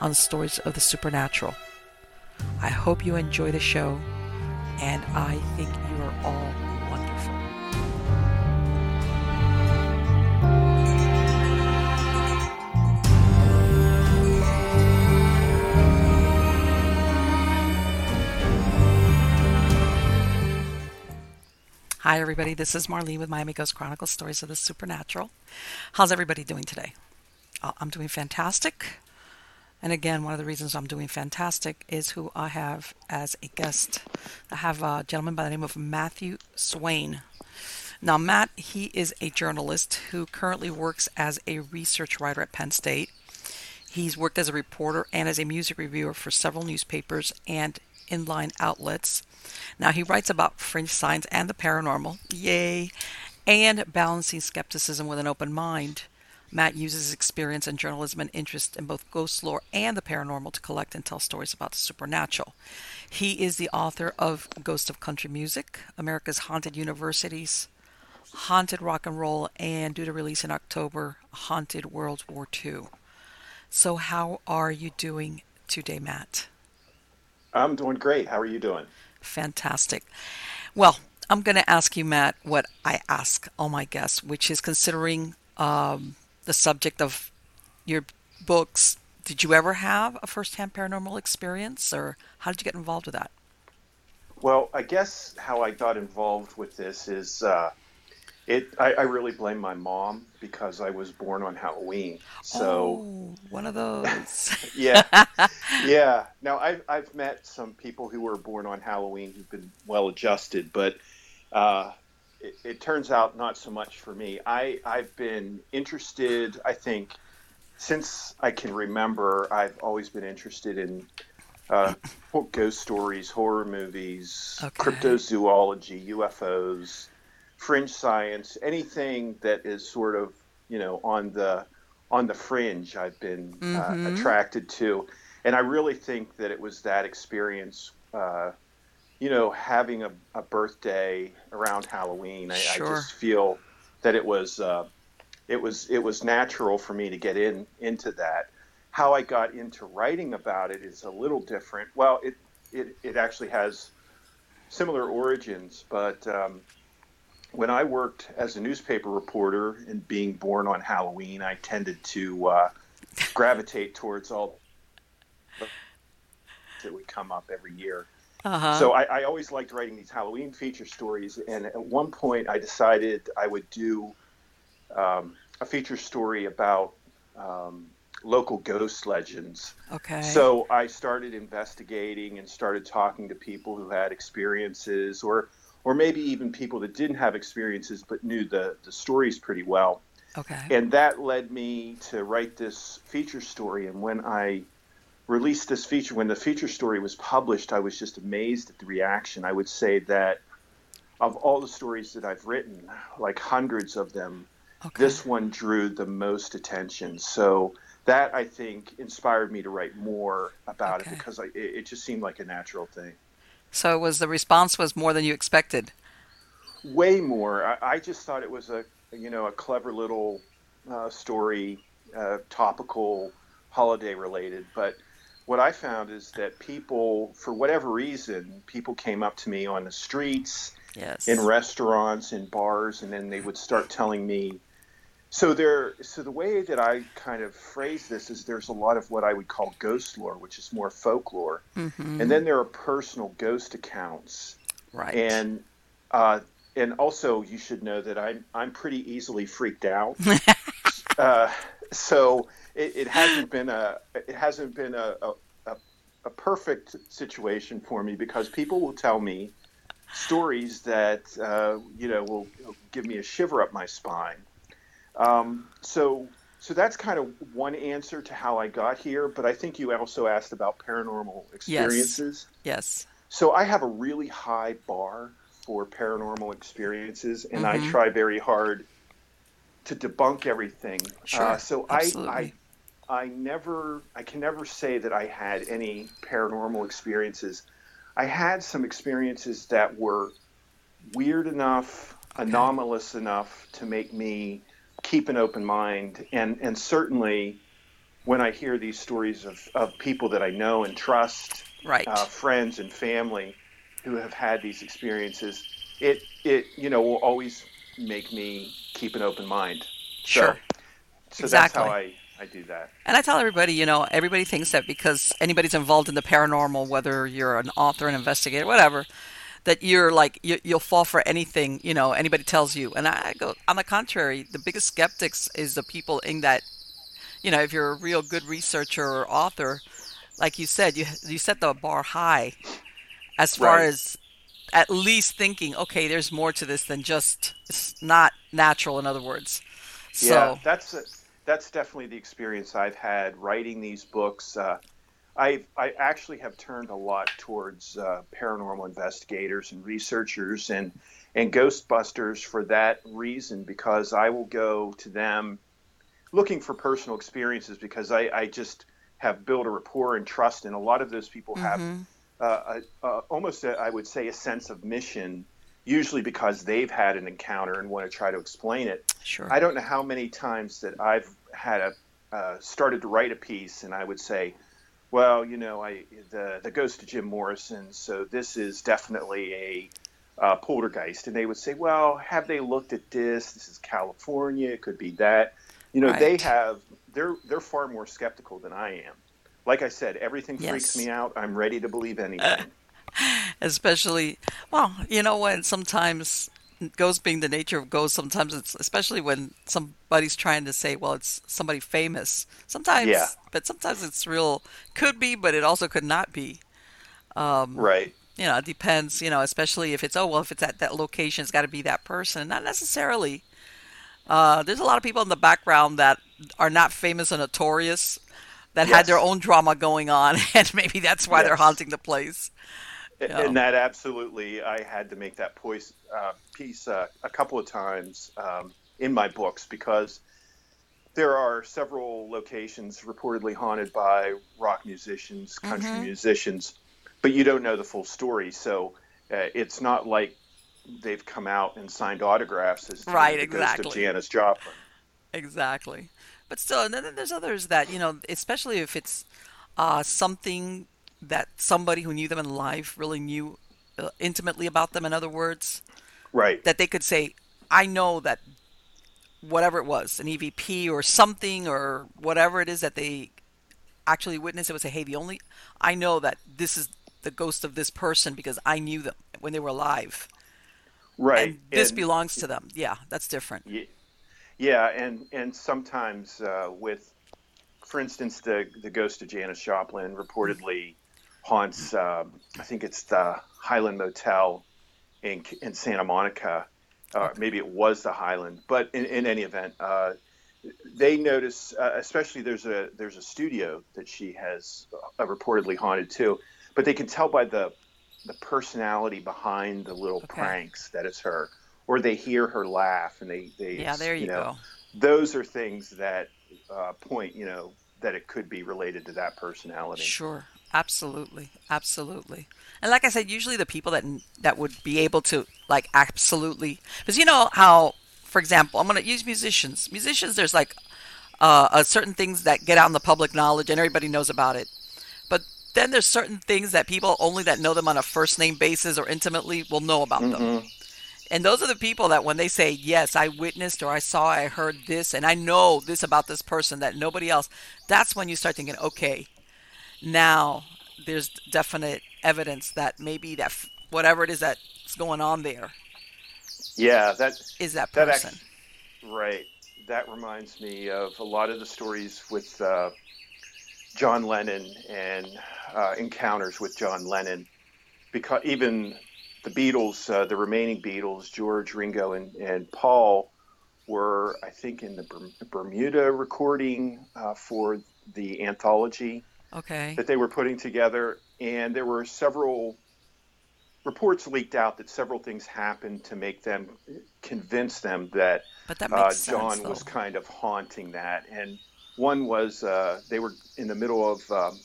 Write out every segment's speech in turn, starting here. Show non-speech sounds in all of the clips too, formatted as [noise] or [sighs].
on Stories of the Supernatural. I hope you enjoy the show, and I think you are all wonderful. Hi, everybody. This is Marlene with Miami Ghost Chronicles Stories of the Supernatural. How's everybody doing today? Uh, I'm doing fantastic. And again, one of the reasons I'm doing fantastic is who I have as a guest. I have a gentleman by the name of Matthew Swain. Now, Matt, he is a journalist who currently works as a research writer at Penn State. He's worked as a reporter and as a music reviewer for several newspapers and inline outlets. Now, he writes about fringe science and the paranormal, yay, and balancing skepticism with an open mind. Matt uses his experience in journalism and interest in both ghost lore and the paranormal to collect and tell stories about the supernatural. He is the author of Ghost of Country Music, America's Haunted Universities, Haunted Rock and Roll, and due to release in October, Haunted World War II. So, how are you doing today, Matt? I'm doing great. How are you doing? Fantastic. Well, I'm going to ask you, Matt, what I ask all my guests, which is considering um, the subject of your books. Did you ever have a first-hand paranormal experience, or how did you get involved with that? Well, I guess how I got involved with this is uh, it. I, I, really blame my mom because I was born on Halloween. So oh, one of those. [laughs] yeah, yeah. Now I've I've met some people who were born on Halloween who've been well adjusted, but uh, it, it, turns out not so much for me. I I've been interested. I think since I can remember, I've always been interested in uh, ghost stories, horror movies, okay. cryptozoology, UFOs, fringe science, anything that is sort of you know on the on the fringe. I've been uh, mm-hmm. uh, attracted to, and I really think that it was that experience. Uh, you know, having a, a birthday around Halloween, I, sure. I, just feel that it was uh, it was it was natural for me to get in into that. How I got into writing about it is a little different. Well, it it, it actually has similar origins, but um, when I worked as a newspaper reporter and being born on Halloween, I tended to uh, gravitate towards all that would come up every year. Uh-huh. So I, I, always liked writing these Halloween feature stories, and at one point I decided I would do um, a feature story about um, local ghost legends. Okay. So I started investigating and started talking to people who had experiences, or or maybe even people that didn't have experiences but knew the the stories pretty well. Okay. And that led me to write this feature story. And when I released this feature, when the feature story was published, I was just amazed at the reaction. I would say that of all the stories that I've written, like hundreds of them, okay. this one drew the most attention. So that I think inspired me to write more about okay. it because I, it, it just seemed like a natural thing. So was the response was more than you expected. Way more. I, I just thought it was a you know a clever little uh, story, uh, topical, holiday related, but what I found is that people, for whatever reason, people came up to me on the streets, yes. in restaurants, in bars, and then they would start telling me So there, so the way that I kind of phrase this is there's a lot of what I would call ghost lore, which is more folklore, Mm-hmm. and then there are personal ghost accounts, Right. and uh, and also you should know that I'm I'm pretty easily freaked out. [laughs] uh, so it, it hasn't been a it hasn't been a, a, a, perfect situation for me because people will tell me stories that uh, you know will give me a shiver up my spine. Um, so so that's kind of one answer to how I got here. But I think you also asked about paranormal experiences. yes. yes. So I have a really high bar for paranormal experiences, and I Mhm. try very hard to debunk everything. Sure, Uh, so I, absolutely. I, I never, I can never say that I had any paranormal experiences. I had some experiences that were weird enough, anomalous enough to make me keep an open mind, and and certainly when I hear these stories of, of people that I know and trust, Right. uh, friends and family who have had these experiences, it it you know will always make me keep an open mind. Sure. So, so that's how I I do that. And I tell everybody, you know, everybody thinks that because anybody's involved in the paranormal, whether you're an author, an investigator, whatever, that you're like you, you'll fall for anything, you know, anybody tells you. And I go on the contrary, the biggest skeptics is the people in that, you know, if you're a real good researcher or author, like you said, you you set the bar high, as far Right. as at least thinking, okay, there's more to this than just it's not natural. In other words, so yeah, that's that's definitely the experience I've had writing these books. Uh, I I actually have turned a lot towards uh, paranormal investigators and researchers and and Ghostbusters for that reason because I will go to them looking for personal experiences because I, I just have built a rapport and trust and a lot of those people have Mhm. Uh, a, uh, almost a, I would say a sense of mission usually because they've had an encounter and want to try to explain it sure, I don't know how many times that I've had a uh, started to write a piece, and I would say, "Well, you know, I the the ghost of Jim Morrison, so this is definitely a uh, poltergeist." And they would say, "Well, have they looked at this? This is California. It could be that." You know, they have they're they're far more skeptical than I am. Like I said, everything freaks me out. I'm ready to believe anything. [laughs] especially well you know when sometimes ghosts being the nature of ghosts sometimes it's especially when somebody's trying to say well it's somebody famous sometimes Yeah. but sometimes it's real could be but it also could not be um right. you know it depends you know especially if it's oh well if it's at that location it's got to be that person not necessarily uh there's a lot of people in the background that are not famous and notorious that had their own drama going on [laughs] and maybe that's why they're haunting the place A- And that absolutely, I had to make that poise, uh, piece uh, a couple of times um, in my books because there are several locations reportedly haunted by rock musicians, country Mhm. musicians, but you don't know the full story. So uh, it's not like they've come out and signed autographs as Right, the ghost of. Janis Joplin. Exactly. But still, and then there's others that, you know, especially if it's uh, something that somebody who knew them in life really knew uh, intimately about them, in other words, Right. that they could say, I know that whatever it was, an EVP or something or whatever it is that they actually witnessed, it would say, hey, the only, I know that this is the ghost of this person because I knew them when they were alive. right. And this And- belongs to them. Yeah, that's different. Ye- Yeah, and and sometimes uh, with, for instance, the the ghost of Janis Joplin reportedly haunts. Um, I think it's the Highland Motel in in Santa Monica. Uh, maybe it was the Highland, but in, in any event, uh, they notice. Uh, especially there's a there's a studio that she has uh, reportedly haunted too, but they can tell by the the personality behind the little Okay. pranks that it's her or they hear her laugh and they, they Yeah, there you, know, go. those are things that uh, point you know that it could be related to that personality Sure, absolutely, absolutely. And like I said, usually the people that that would be able to like absolutely, because you know how, for example, I'm going to use musicians. Musicians, there's like uh, uh, certain things that get out in the public knowledge and everybody knows about it. But then there's certain things that people only that know them on a first name basis or intimately will know about them. And those are the people that when they say, Yes, I witnessed or I saw, I heard this, and I know this about this person that nobody else, that's when you start thinking, Okay, now there's definite evidence that maybe that whatever it is that's going on there. Yeah, that is that person. That right. That reminds me of a lot of the stories with uh, John Lennon and uh, encounters with John Lennon, because even the Beatles, uh, the remaining Beatles, George, Ringo, and, and Paul, were I think in the Bermuda recording uh, for the anthology okay. that they were putting together, and there were several reports leaked out that several things happened to make them convince them that, but that uh, John sense, was kind of haunting that. And one was uh, they were in the middle of um,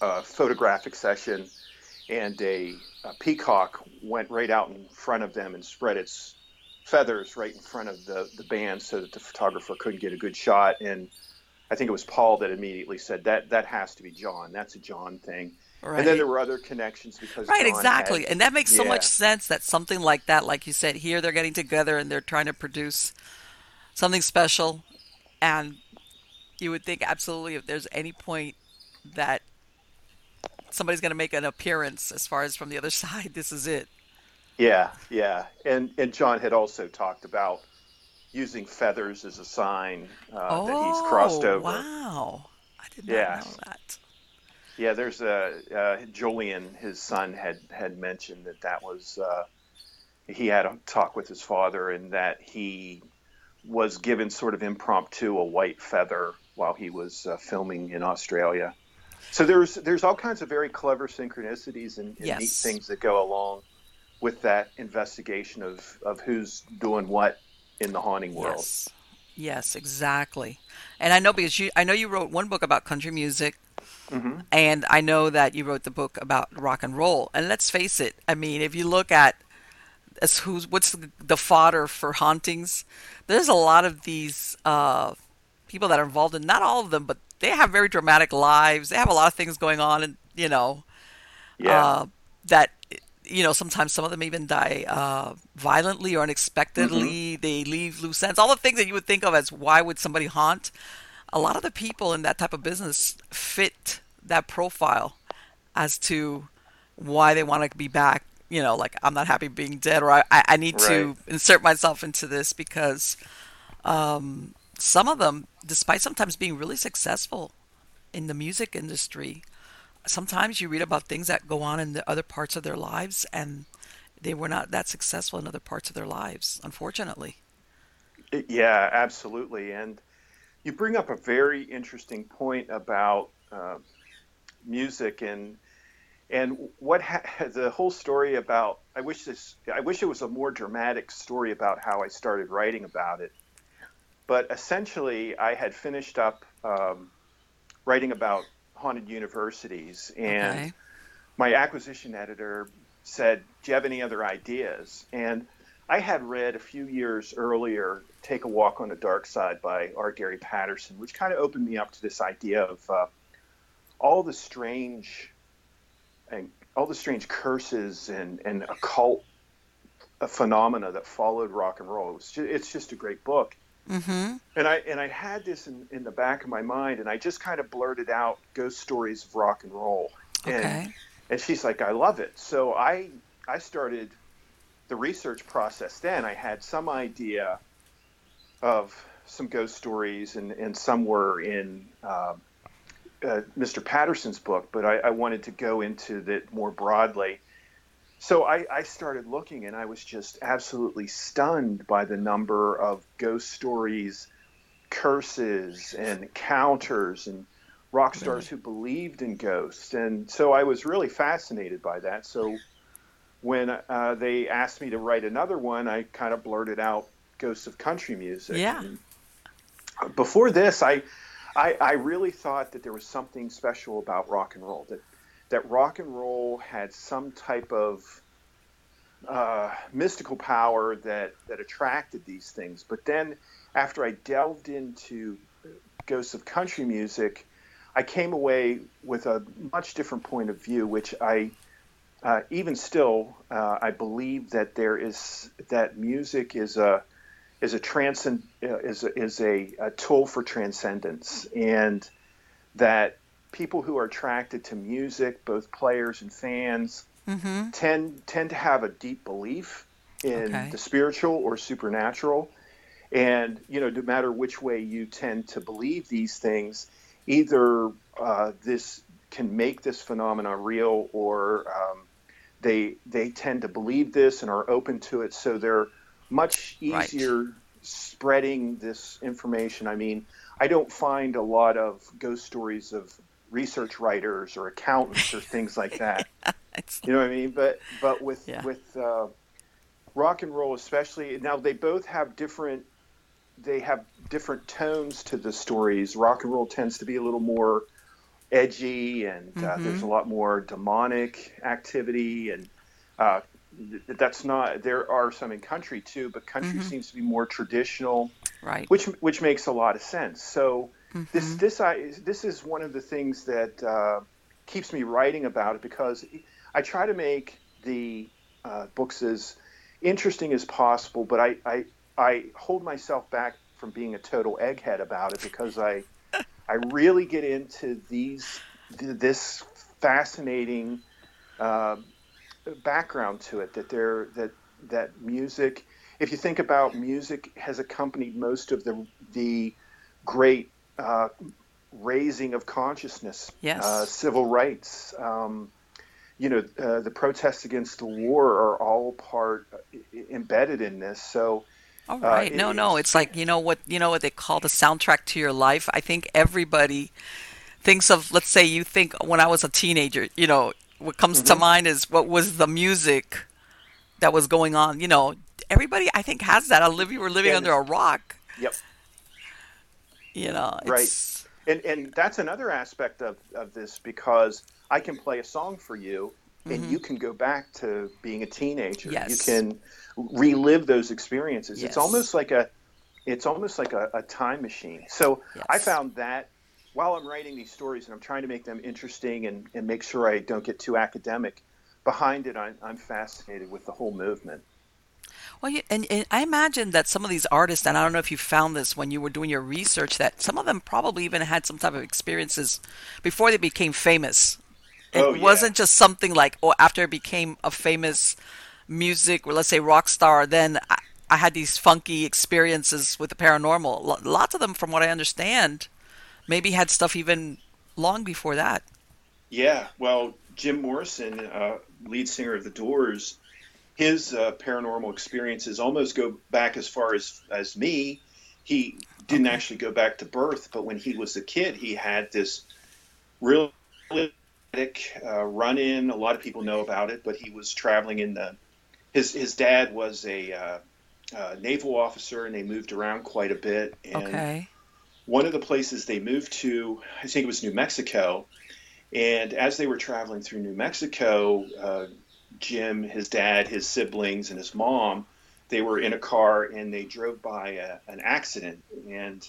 a photographic session, and a, a, peacock went right out in front of them and spread its feathers right in front of the, the band so that the photographer couldn't get a good shot. And I think it was Paul that immediately said that that has to be John. That's a John thing. Right. And then there were other connections because right, John exactly, had, and that makes yeah. so much sense that something like that, like you said, here they're getting together and they're trying to produce something special, and you would think absolutely if there's any point that somebody's going to make an appearance as far as from the other [laughs] side, this is it. Yeah, yeah, and and John had also talked about using feathers as a sign uh, oh, that he's crossed over. Wow, I did not yeah. know that. Yeah, there's a uh, Julian, his son, had had mentioned that that was uh, he had a talk with his father, and that he was given sort of impromptu a white feather while he was uh, filming in Australia. So there's there's all kinds of very clever synchronicities and, and yes. neat things that go along with that investigation of, of who's doing what in the haunting world. Yes. Yes, exactly. And I know because you I know you wrote one book about country music Mm-hmm. And I know that you wrote the book about rock and roll. And let's face it, I mean, if you look at as who's what's the, the fodder for hauntings, there's a lot of these uh, people that are involved in not all of them, but they have very dramatic lives. They have a lot of things going on, and you know, yeah. uh, that you know sometimes some of them even die uh, violently or unexpectedly. Mm-hmm. They leave loose ends. All the things that you would think of as why would somebody haunt a lot of the people in that type of business fit that profile as to why they want to be back. You know, like I'm not happy being dead, or I, I need right. to insert myself into this because um, some of them, despite sometimes being really successful in the music industry, sometimes you read about things that go on in the other parts of their lives and they were not that successful in other parts of their lives, unfortunately. Yeah, absolutely. And you bring up a very interesting point about uh, music and and what ha- [laughs] the whole story about. I wish this. I wish it was a more dramatic story about how I started writing about it. But essentially, I had finished up um, writing about haunted universities, and okay. my acquisition editor said, "Do you have any other ideas?" And I had read a few years earlier Take a Walk on the Dark Side by R. Gary Patterson, which kind of opened me up to this idea of uh, all the strange and all the strange curses and, and occult phenomena that followed rock and roll. It just, it's just a great book. Mm-hmm. And I and I had this in, in the back of my mind, and I just kind of blurted out ghost stories of rock and roll. Okay. And, and she's like, I love it. So I I started the research process then, I had some idea of some ghost stories, and, and some were in uh, uh, Mr. Patterson's book, but I, I, wanted to go into that more broadly. So I, I, started looking, and I was just absolutely stunned by the number of ghost stories, curses, and encounters, and rock stars who believed in ghosts. And so I was really fascinated by that. So when uh, they asked me to write another one, I kind of blurted out "Ghosts of Country Music." Yeah. And before this, I, I, I really thought that there was something special about rock and roll. That that rock and roll had some type of uh, mystical power that that attracted these things. But then, after I delved into Ghosts of Country Music, I came away with a much different point of view, which I uh, even still, uh, I believe that there is that music is a is a transcend uh, is a, is a, a tool for transcendence, and that people who are attracted to music, both players and fans, mm-hmm. tend tend to have a deep belief in okay. the spiritual or supernatural. And you know, no matter which way you tend to believe these things, either uh, this can make this phenomena real, or um, they they tend to believe this and are open to it, so they're much easier right. spreading this information. I mean, I don't find a lot of ghost stories of research writers or accountants or things like [laughs] that. you know what I mean? But but with yeah. with uh, rock and roll, especially now, they both have different they have different tones to the stories. Rock and roll tends to be a little more edgy, and uh, mm-hmm. there's a lot more demonic activity, and uh, that's not. There are some in country too, but country mm-hmm. seems to be more traditional, right? Which which makes a lot of sense. So mm-hmm. this this I this is one of the things that uh, keeps me writing about it because I try to make the uh, books as interesting as possible, but I, I I hold myself back from being a total egghead about it because I I really get into these this fascinating uh, background to it that there that that music if you think about music has accompanied most of the the great uh, raising of consciousness yes. uh, civil rights um, you know uh, the protests against the war are all part uh, embedded in this so All right. uh, right. Uh, no, no. It's like you know what you know what they call the soundtrack to your life. I think everybody thinks of. Let's say you think when I was a teenager. You know what comes mm-hmm. to mind is what was the music that was going on. You know, everybody I think has that. I live. You were living under a rock. Yep. You know. Right. And and that's another aspect of of this because I can play a song for you and mm-hmm. you can go back to being a teenager. Yes. You can relive those experiences. Yes. It's almost like a it's almost like a, a time machine. So yes. I found that while I'm writing these stories and I'm trying to make them interesting and, and make sure I don't get too academic, behind it I'm, I'm fascinated with the whole movement. Well, and, and, I imagine that some of these artists, and I don't know if you found this when you were doing your research, that some of them probably even had some type of experiences before they became famous. It oh, yeah. wasn't just something like, oh, after it became a famous music, or let's say rock star, then I, I had these funky experiences with the paranormal. Lots of them, from what I understand, maybe had stuff even long before that. Yeah, well, Jim Morrison, uh, lead singer of the Doors, his uh, paranormal experiences almost go back as far as as me. He didn't okay. actually go back to birth, but when he was a kid, he had this really uh, run in. A lot of people know about it, but he was traveling in the. His his dad was a uh, uh, naval officer, and they moved around quite a bit. And okay. One of the places they moved to, I think it was New Mexico, and as they were traveling through New Mexico, uh, Jim, his dad, his siblings, and his mom, they were in a car and they drove by a, an accident and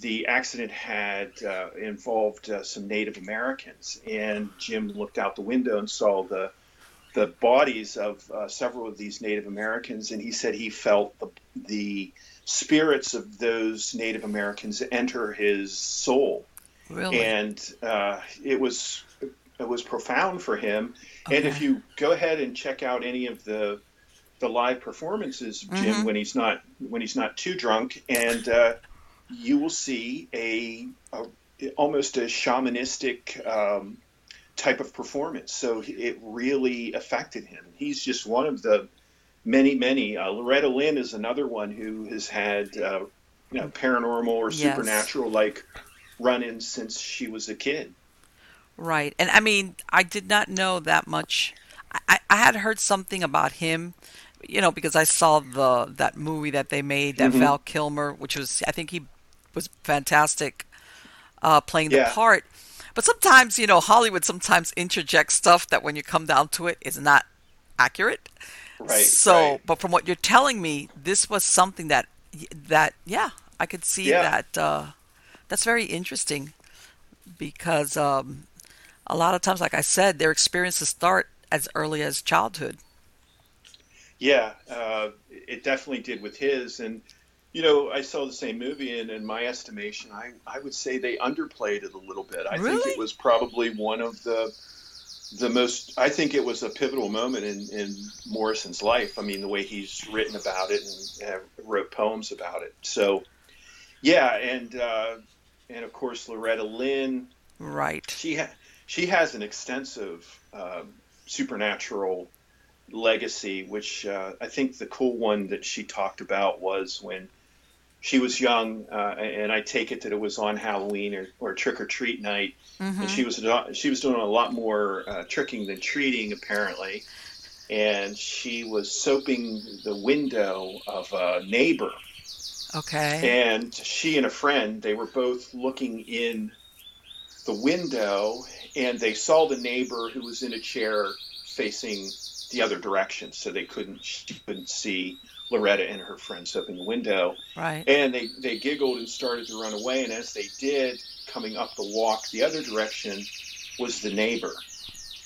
the accident had uh, involved uh, some Native Americans, and Jim looked out the window and saw the the bodies of uh, several of these Native Americans, and he said he felt the the spirits of those Native Americans enter his soul, really? and uh, it was it was profound for him. Okay. And if you go ahead and check out any of the the live performances of Jim mm-hmm. when he's not when he's not too drunk and uh, you will see a, a almost a shamanistic um, type of performance. So it really affected him. He's just one of the many, many. Uh, Loretta Lynn is another one who has had uh, you know, paranormal or supernatural like run-ins since she was a kid. Right, and I mean, I did not know that much. I, I had heard something about him you know, because I saw the that movie that they made, that mm-hmm. Val Kilmer, which was I think he was fantastic uh, playing the yeah. part. But sometimes, you know, Hollywood sometimes interjects stuff that when you come down to it is not accurate. Right. So, right. but from what you're telling me, this was something that that yeah, I could see yeah. that. Uh, that's very interesting because um, a lot of times, like I said, their experiences start as early as childhood. Yeah, uh, it definitely did with his. And, you know, I saw the same movie, and in my estimation, I, I would say they underplayed it a little bit. I really? think it was probably one of the the most i think it was a pivotal moment in, in morrison's life i mean the way he's written about it and uh, wrote poems about it so yeah and uh, and of course loretta lynn right she ha- she has an extensive um, supernatural legacy which uh, i think the cool one that she talked about was when she was young, uh, and I take it that it was on Halloween or, or trick or treat night, mm-hmm. and she was she was doing a lot more uh, tricking than treating apparently, and she was soaping the window of a neighbor. Okay. And she and a friend they were both looking in the window, and they saw the neighbor who was in a chair facing the other direction, so they couldn't she couldn't see Loretta and her friends up in the window. Right. And they, they giggled and started to run away. And as they did, coming up the walk the other direction was the neighbor.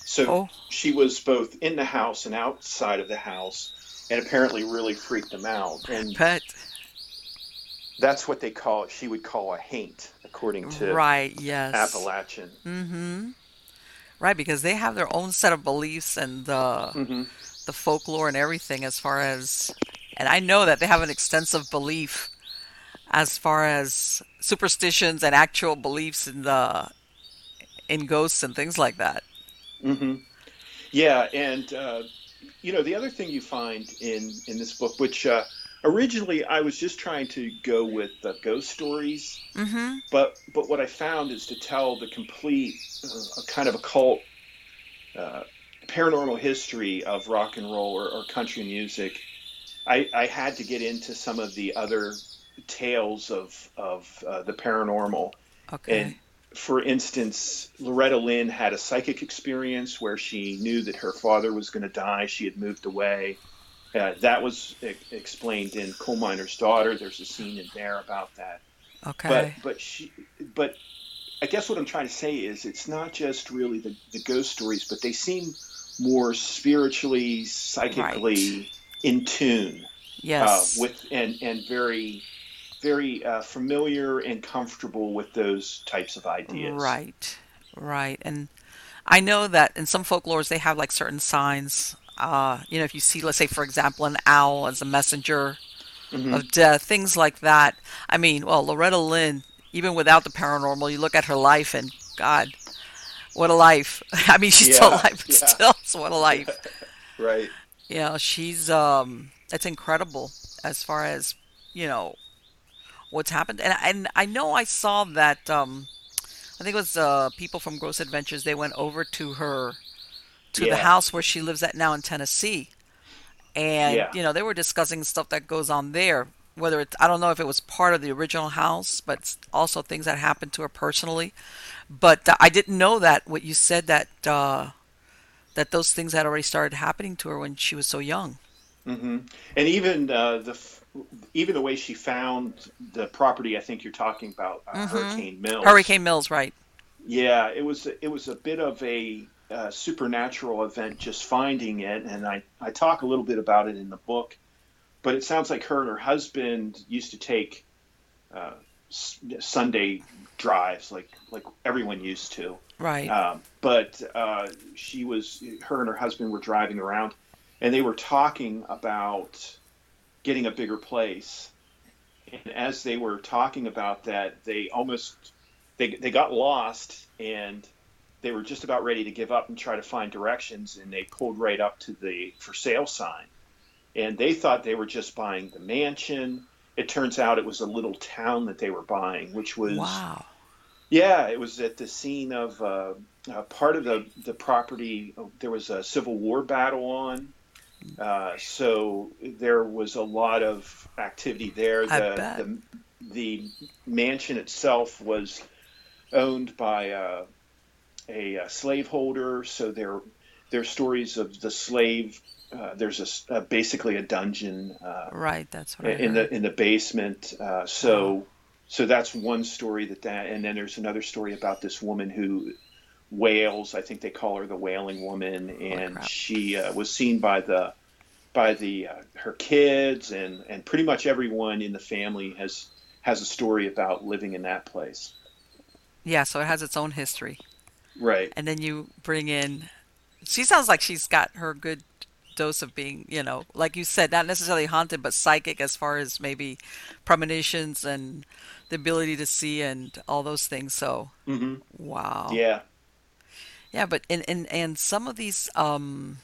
So oh. she was both in the house and outside of the house, and apparently really freaked them out. And Pet. That's what they call it. She would call a haint, according to right. Yes. Appalachian. Mm-hmm. Right, because they have their own set of beliefs and the mm-hmm. the folklore and everything as far as and I know that they have an extensive belief as far as superstitions and actual beliefs in the in ghosts and things like that. Mm-hmm. Yeah, and uh, you know the other thing you find in in this book, which uh, originally I was just trying to go with the ghost stories, mm-hmm. but but what I found is to tell the complete uh, kind of occult. Uh, paranormal history of rock and roll or, or country music I, I had to get into some of the other tales of of uh, the paranormal. Okay. And for instance, Loretta Lynn had a psychic experience where she knew that her father was going to die. She had moved away. Uh, that was e- explained in Coal Miner's Daughter. There's a scene in there about that. Okay. But but she but I guess what I'm trying to say is it's not just really the, the ghost stories, but they seem more spiritually, psychically. Right in tune. Yes. Uh, with and and very very uh, familiar and comfortable with those types of ideas. Right. Right. And I know that in some folklores they have like certain signs. Uh, you know, if you see, let's say, for example, an owl as a messenger mm-hmm. of death, things like that. I mean, well, Loretta Lynn, even without the paranormal, you look at her life and God, what a life. [laughs] I mean, she's yeah, still alive, but yeah. still, so what a life. [laughs] right. You know, she's um it's incredible as far as, you know, what's happened. And and I know I saw that um I think it was uh people from Ghost Adventures they went over to her to yeah. the house where she lives at now in Tennessee. And yeah. you know, they were discussing stuff that goes on there whether it's I don't know if it was part of the original house, but also things that happened to her personally. But uh, I didn't know that what you said that uh, that those things had already started happening to her when she was so young. Mm-hmm. And even uh, the even the way she found the property, I think you're talking about uh, mm-hmm. Hurricane Mills. Hurricane Mills, right? Yeah, it was it was a bit of a uh, supernatural event just finding it, and I I talk a little bit about it in the book. But it sounds like her and her husband used to take uh, Sunday drives, like like everyone used to. Right. Um, but uh, she was, her and her husband were driving around, and they were talking about getting a bigger place. And as they were talking about that, they almost they they got lost and they were just about ready to give up and try to find directions, and they pulled right up to the for sale sign, and they thought they were just buying the mansion. It turns out it was a little town that they were buying, which was wow yeah, it was at the scene of uh, uh, part of the the property. There was a Civil War battle on, uh, so there was a lot of activity there. The, the, the mansion itself was owned by uh, a, a slaveholder, so there there's stories of the slave. Uh, there's a, basically a dungeon. Uh, right, that's what in the in the basement. so so that's one story that that and then there's another story about this woman who wails. I think they call her the Wailing Woman, and she uh, was seen by the by the uh, her kids and and pretty much everyone in the family has has a story about living in that place. Yeah, so it has its own history. Right. And then you bring in she sounds like she's got her good dose of being, you know, like you said, not necessarily haunted, but psychic as far as maybe premonitions and the ability to see and all those things. So, mm-hmm. wow. Yeah. Yeah, but and and and some of these, um,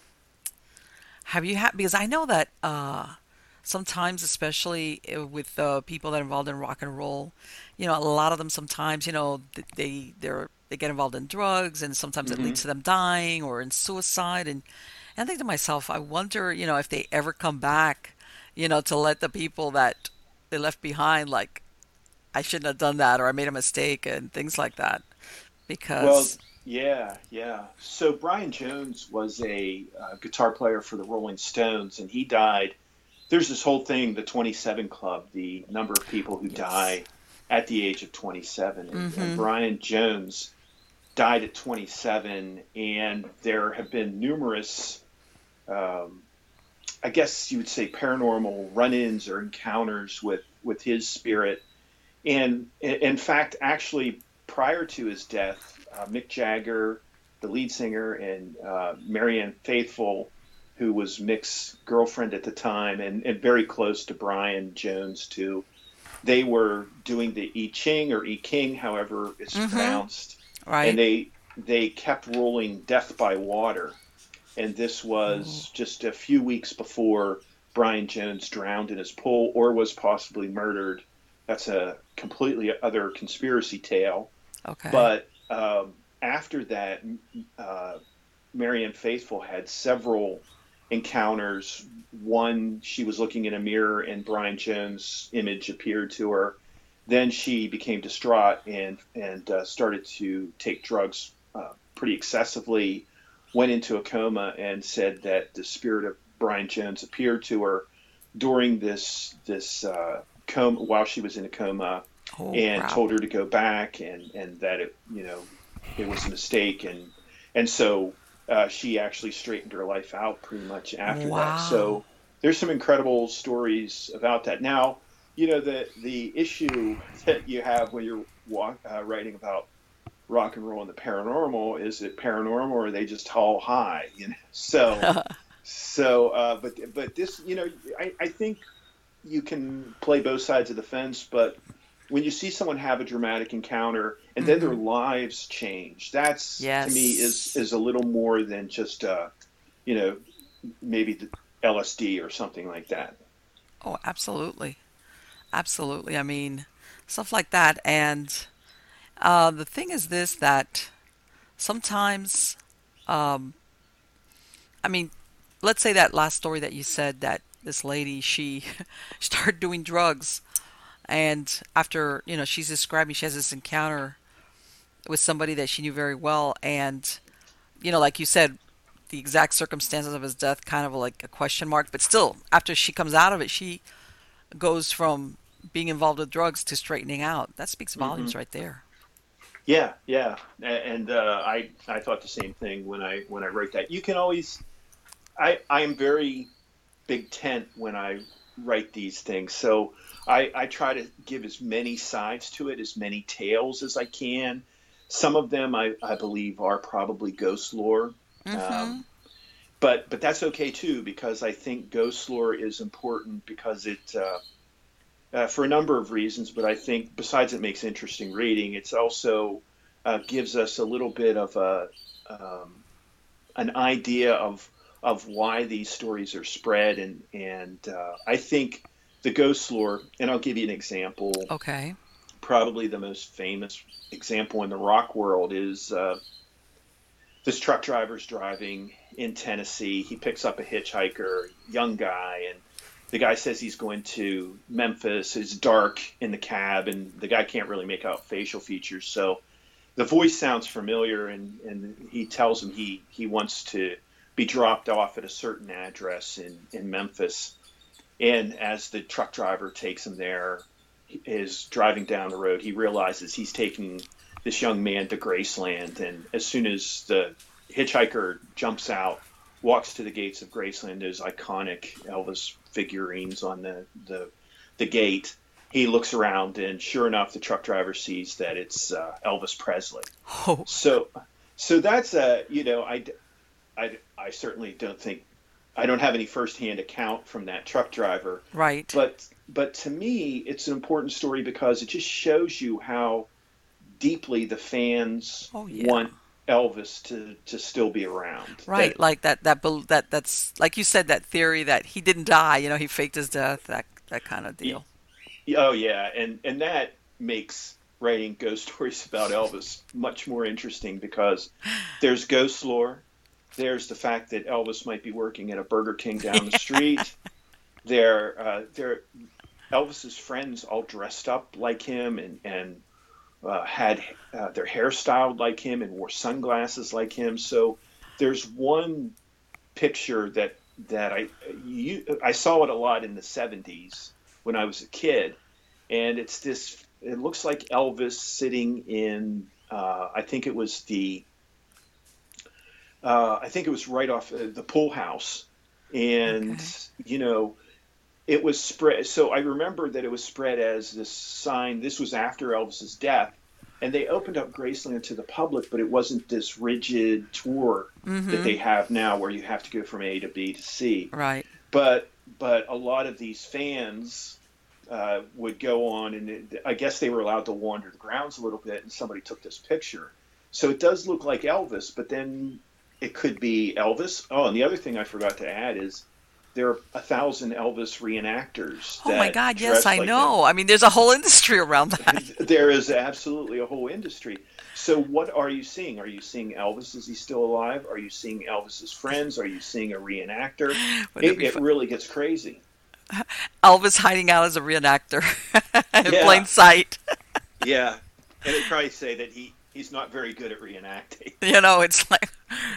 have you had because I know that uh, sometimes, especially uh, with uh, people that are involved in rock and roll, you know, a lot of them sometimes, you know, they they're they get involved in drugs, and sometimes mm-hmm. it leads to them dying or in suicide, and and I think to myself, I wonder, you know, if they ever come back, you know, to let the people that they left behind, like, I shouldn't have done that, or I made a mistake, and things like that, because. Well, yeah, yeah. So Brian Jones was a uh, guitar player for the Rolling Stones, and he died. There's this whole thing, the 27 Club, the number of people who yes. die at the age of 27. And, mm-hmm. and Brian Jones died at 27, and there have been numerous, um, I guess you would say, paranormal run-ins or encounters with with his spirit. And in fact, actually, prior to his death, uh, Mick Jagger, the lead singer, and uh, Marianne Faithfull, who was Mick's girlfriend at the time, and, and very close to Brian Jones too. They were doing the I Ching or I King, however it's mm-hmm. pronounced, Right. And they they kept rolling Death by Water, and this was just a few weeks before Brian Jones drowned in his pool or was possibly murdered. That's a completely other conspiracy tale. Okay. But um, after that, uh, Marianne Faithfull had several encounters. One, she was looking in a mirror and Brian Jones' image appeared to her then she became distraught and and uh, started to take drugs uh, pretty excessively. Went into a coma and said that the spirit of Brian Jones appeared to her during this this uh, coma while she was in a coma, oh, and wow. told her to go back and and that it you know it was a mistake and and so uh, she actually straightened her life out pretty much after wow. that. So there's some incredible stories about that. Now you know the the issue [laughs] that you have when you're walk, uh, writing about rock and roll and the paranormal is it paranormal or are they just all high you know [laughs] so [laughs] so uh, but but this you know I, I think you can play both sides of the fence but when you see someone have a dramatic encounter and mm-hmm. then their mm-hmm. lives change that's yes. to me is is a little more than just uh you know maybe the lsd or something like that oh absolutely Absolutely. I mean, stuff like that. And uh, the thing is this that sometimes, um, I mean, let's say that last story that you said that this lady, she [laughs] started doing drugs. And after, you know, she's describing, she has this encounter with somebody that she knew very well. And, you know, like you said, the exact circumstances of his death kind of like a question mark. But still, after she comes out of it, she goes from being involved with drugs to straightening out. That speaks volumes mm-hmm. right there. Yeah, yeah, and uh, I I thought the same thing when I when I wrote that. You can always, I I am very big tent when I write these things, so I I try to give as many sides to it, as many tales as I can. Some of them I I believe are probably ghost lore. Mm-hmm. Um, but but that's okay too because I think ghost lore is important because it uh, uh, for a number of reasons. But I think besides it makes interesting reading, it's also uh, gives us a little bit of a um, an idea of of why these stories are spread, and and uh, I think the ghost lore, and I'll give you an example. Okay. Probably the most famous example in the rock world is uh, this truck driver's driving in Tennessee. He picks up a hitchhiker, young guy, and the guy says he's going to Memphis. It's dark in the cab, and the guy can't really make out facial features. So the voice sounds familiar, and, and he tells him he, he wants to be dropped off at a certain address in, in Memphis. And as the truck driver takes him there, is driving down the road, he realizes he's taking this young man to Graceland, and as soon as the hitchhiker jumps out, walks to the gates of Graceland, those iconic Elvis figurines on the the, the gate. He looks around, and sure enough, the truck driver sees that it's uh, Elvis Presley. Oh. So, so that's a you know I, I, I certainly don't think I don't have any firsthand account from that truck driver. Right. But but to me, it's an important story because it just shows you how deeply the fans Oh, yeah. want Elvis to, to still be around. Right, That- like that that that that's like you said that theory that he didn't die, you know, he faked his death, that that kind of deal. oh yeah, and and that makes writing ghost [laughs] stories about Elvis much more interesting because there's ghost lore, there's the fact that Elvis might be working at a Burger King down the [laughs] street. there, uh, there, Elvis's friends all dressed up like him and and uh, had uh, their hair styled like him and wore sunglasses like him. So there's one picture that that I you, I saw it a lot in the 70s when I was a kid, and it's this. It looks like Elvis sitting in. Uh, I think it was the. Uh, I think it was right off uh, the pool house, and Okay. you know, it was spread. So I remember that it was spread as this sign. This was after Elvis's death, and they opened up Graceland to the public, but it wasn't this rigid tour that they have now, where you have to go from A to B to C Right. but but a lot of these fans uh, would go on and it, I guess they were allowed to wander the grounds a little bit and somebody took this picture so it does look like Elvis but then it could be Elvis oh and the other thing I forgot to add is there are a thousand Elvis reenactors Oh my God, yes, I like know. I mean, there's a whole industry around that. [laughs] there is absolutely a whole industry so what are you seeing are you seeing Elvis is he still alive are you seeing Elvis's friends are you seeing a reenactor [sighs] it it, be it fun? really gets crazy [laughs] Elvis hiding out as a reenactor [laughs] in Yeah. plain sight. Yeah, and they probably say that he he's not very good at reenacting. You know, it's like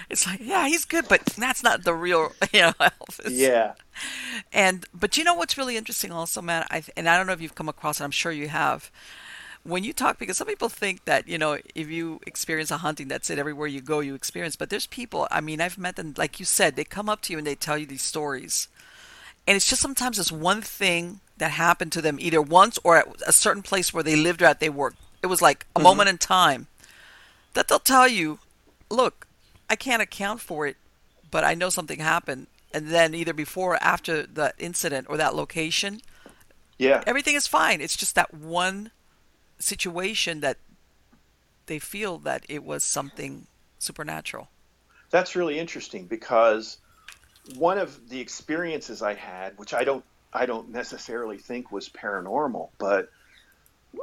it's like, yeah, he's good, but that's not the real, [laughs] you know, Elvis. Yeah, And but you know what's really interesting also, man, I and I don't know if you've come across it, I'm sure you have. When you talk because some people think that, you know, if you experience a hunting, that's it, everywhere you go you experience. But there's people, I mean, I've met them like you said, they come up to you and they tell you these stories. And it's just sometimes this one thing that happened to them either once or at a certain place where they lived or at they worked. It was like a mm-hmm. moment in time that they'll tell you, look, I can't account for it, but I know something happened. And then either before or after the incident or that location, yeah, everything is fine. It's just that one situation that they feel that it was something supernatural. that's really interesting because one of the experiences I had, which I don't I don't necessarily think was paranormal, but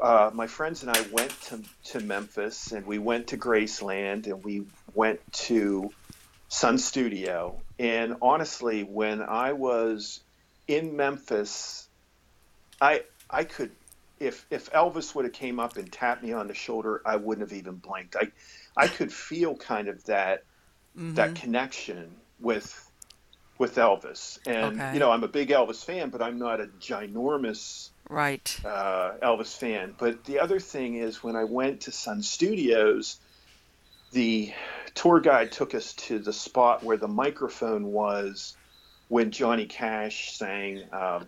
uh, my friends and I went to, to Memphis and we went to Graceland and we went to Sun Studio. And honestly, when I was in Memphis, I I could if if Elvis would have came up and tapped me on the shoulder, I wouldn't have even blinked. I I could feel kind of that that connection with with Elvis. And Okay. you know, I'm a big Elvis fan, but I'm not a ginormous Right. uh, Elvis fan. But the other thing is, when I went to Sun Studios, the tour guide took us to the spot where the microphone was when Johnny Cash sang. Um,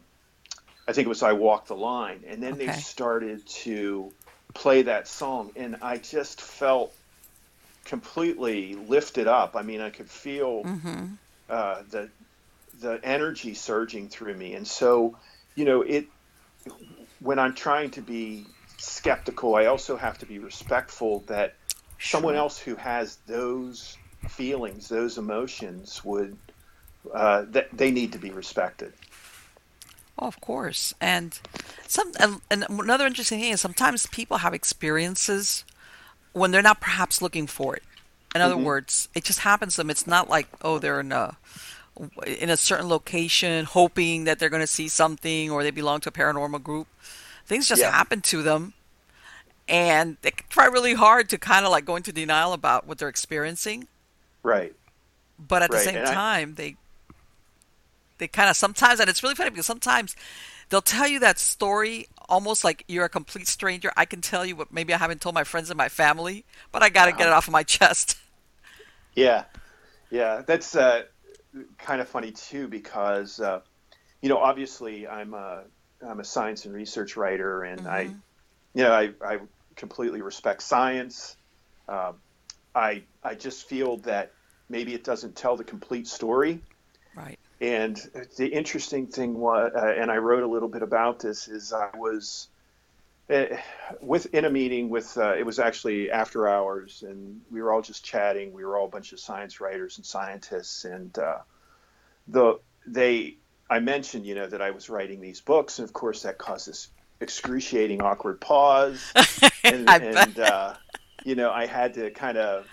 I think it was "I Walk the Line," and then they started to play that song, and I just felt completely lifted up. I mean, I could feel Mm-hmm. uh, the the energy surging through me, and so you know it. When I'm trying to be skeptical, I also have to be respectful that someone else who has those feelings, those emotions, would uh, that they need to be respected. Oh, of course. And some and, and another interesting thing is sometimes people have experiences when they're not perhaps looking for it. In other words, it just happens to them. It's not like oh they're in a in a certain location hoping that they're going to see something or they belong to a paranormal group. Things just Yeah. happen to them and they try really hard to kind of like go into denial about what they're experiencing Right. but at the same and I- time they they kind of sometimes and it's really funny because sometimes they'll tell you that story almost like you're a complete stranger. I can tell you what maybe I haven't told my friends and my family, but I got to wow. get it off of my [laughs] chest. Yeah, yeah, that's uh, kind of funny too because uh, you know obviously I'm a I'm a science and research writer, and mm-hmm. I you know I, I completely respect science. Uh, I I just feel that maybe it doesn't tell the complete story. Right. And the interesting thing was, uh, and I wrote a little bit about this, is I was uh, with in a meeting with uh, it was actually after hours, and we were all just chatting. We were all a bunch of science writers and scientists, and uh, the they I mentioned you know that I was writing these books, and of course that caused this excruciating awkward pause, [laughs] and, and uh, you know I had to kind of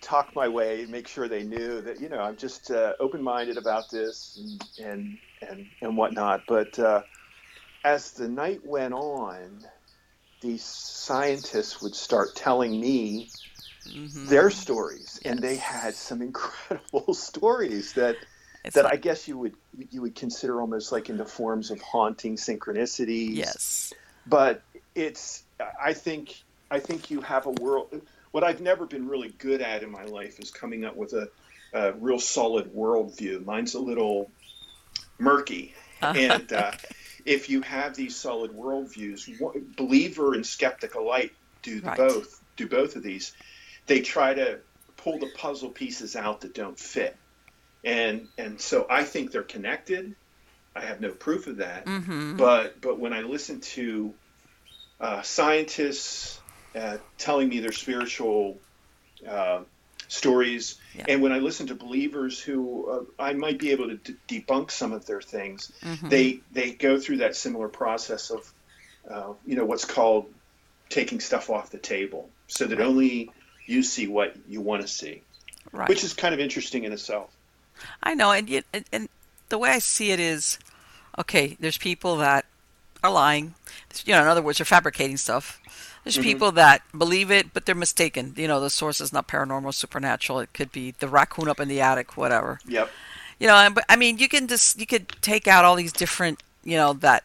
talk my way, make sure they knew that you know I'm just uh, open-minded about this and and and, and whatnot. But uh, as the night went on, these scientists would start telling me mm-hmm. their stories, yes. and they had some [laughs] incredible stories that. It's that like, I guess you would you would consider almost like in the forms of haunting synchronicities. Yes. But it's I think I think you have a world what I've never been really good at in my life is coming up with a, a real solid worldview. Mine's a little murky, uh-huh. and uh, [laughs] if you have these solid worldviews, believer and skeptic alike do right. both. Do both of these. They try to pull the puzzle pieces out that don't fit, and and so I think they're connected. I have no proof of that, mm-hmm. but but when I listen to uh, scientists uh, telling me their spiritual uh, stories. Yeah. And when I listen to believers who uh, I might be able to d- debunk some of their things, mm-hmm. they they go through that similar process of, uh, you know, what's called taking stuff off the table, so that right. only you see what you want to see, right. which is kind of interesting in itself. I know, and, and and the way I see it is, okay, there's people that are lying. You know, in other words, they're fabricating stuff. There's mm-hmm. people that believe it, but they're mistaken. You know, the source is not paranormal, supernatural. It could be the raccoon up in the attic, whatever. Yep. You know, but I mean, you can just you could take out all these different, you know, that,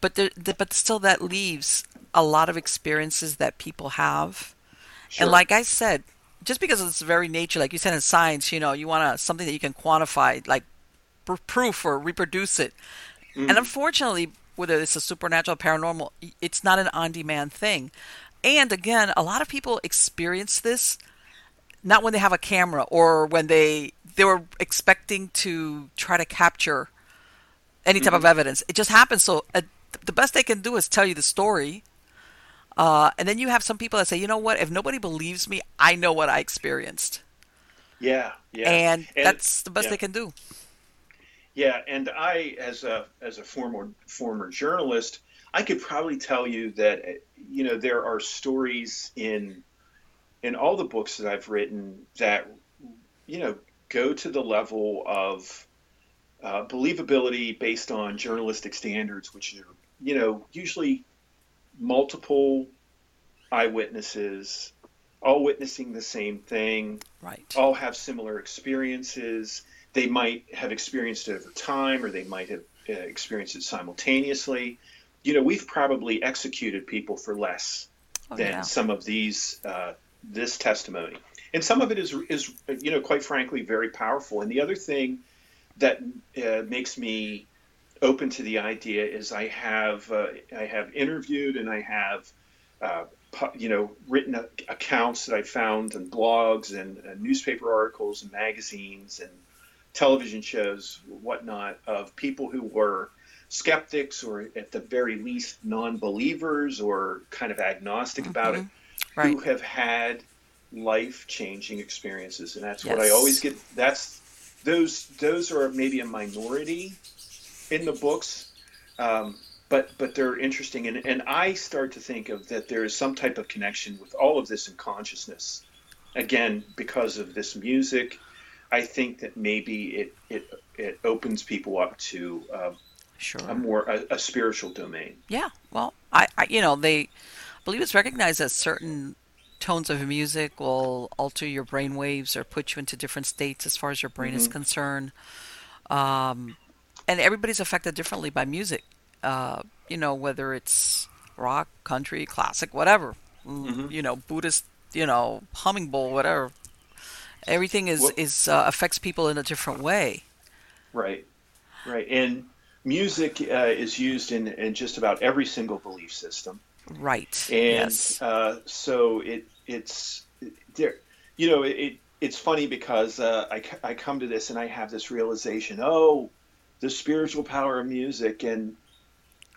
but there, but still that leaves a lot of experiences that people have, sure. and like I said, just because of it's very nature, like you said in science, you know, you want something that you can quantify, like proof or reproduce it. Mm-hmm. And unfortunately, whether it's a supernatural, paranormal, it's not an on demand thing. And again, a lot of people experience this not when they have a camera or when they they were expecting to try to capture any type mm-hmm. of evidence. It just happens. So uh, the best they can do is tell you the story. Uh, and then you have some people that say, you know what? If nobody believes me, I know what I experienced. Yeah, yeah. And, and that's the best yeah. they can do. Yeah, and I, as a as a former former journalist, I could probably tell you that you know there are stories in in all the books that I've written that you know go to the level of uh, believability based on journalistic standards, which are you know usually multiple eyewitnesses, all witnessing the same thing, right? All have similar experiences they might have experienced it over time or they might have uh, experienced it simultaneously. You know, we've probably executed people for less oh, than yeah. some of these uh, this testimony, and some of it is is you know quite frankly very powerful. And the other thing that uh, makes me open to the idea is I have uh, I have interviewed and I have uh, you know written accounts that I found and blogs and, and newspaper articles and magazines and television shows, whatnot, of people who were skeptics or at the very least non-believers or kind of agnostic mm-hmm. about it, right. who have had life-changing experiences, and that's yes. what I always get. That's those those are maybe a minority in the books. Um, but but they're interesting and, and I start to think of that there is some type of connection with all of this in consciousness again because of this music I think that maybe it it it opens people up to uh, sure a more a, a, spiritual domain. Yeah, well, I, I you know they I believe it's recognized that certain tones of music will alter your brain waves or put you into different states as far as your brain mm-hmm. is concerned. Um, and everybody's affected differently by music. Uh, you know, whether it's rock, country, classic, whatever. Mm, mm-hmm. You know, Buddhist, you know, humming bowl, whatever. Everything is well, is uh, affects people in a different way. Right, right, and music uh, is used in in just about every single belief system. Right. And yes. uh, so it it's there. You know, it, it's funny because uh, I I come to this and I have this realization. Oh, the spiritual power of music, and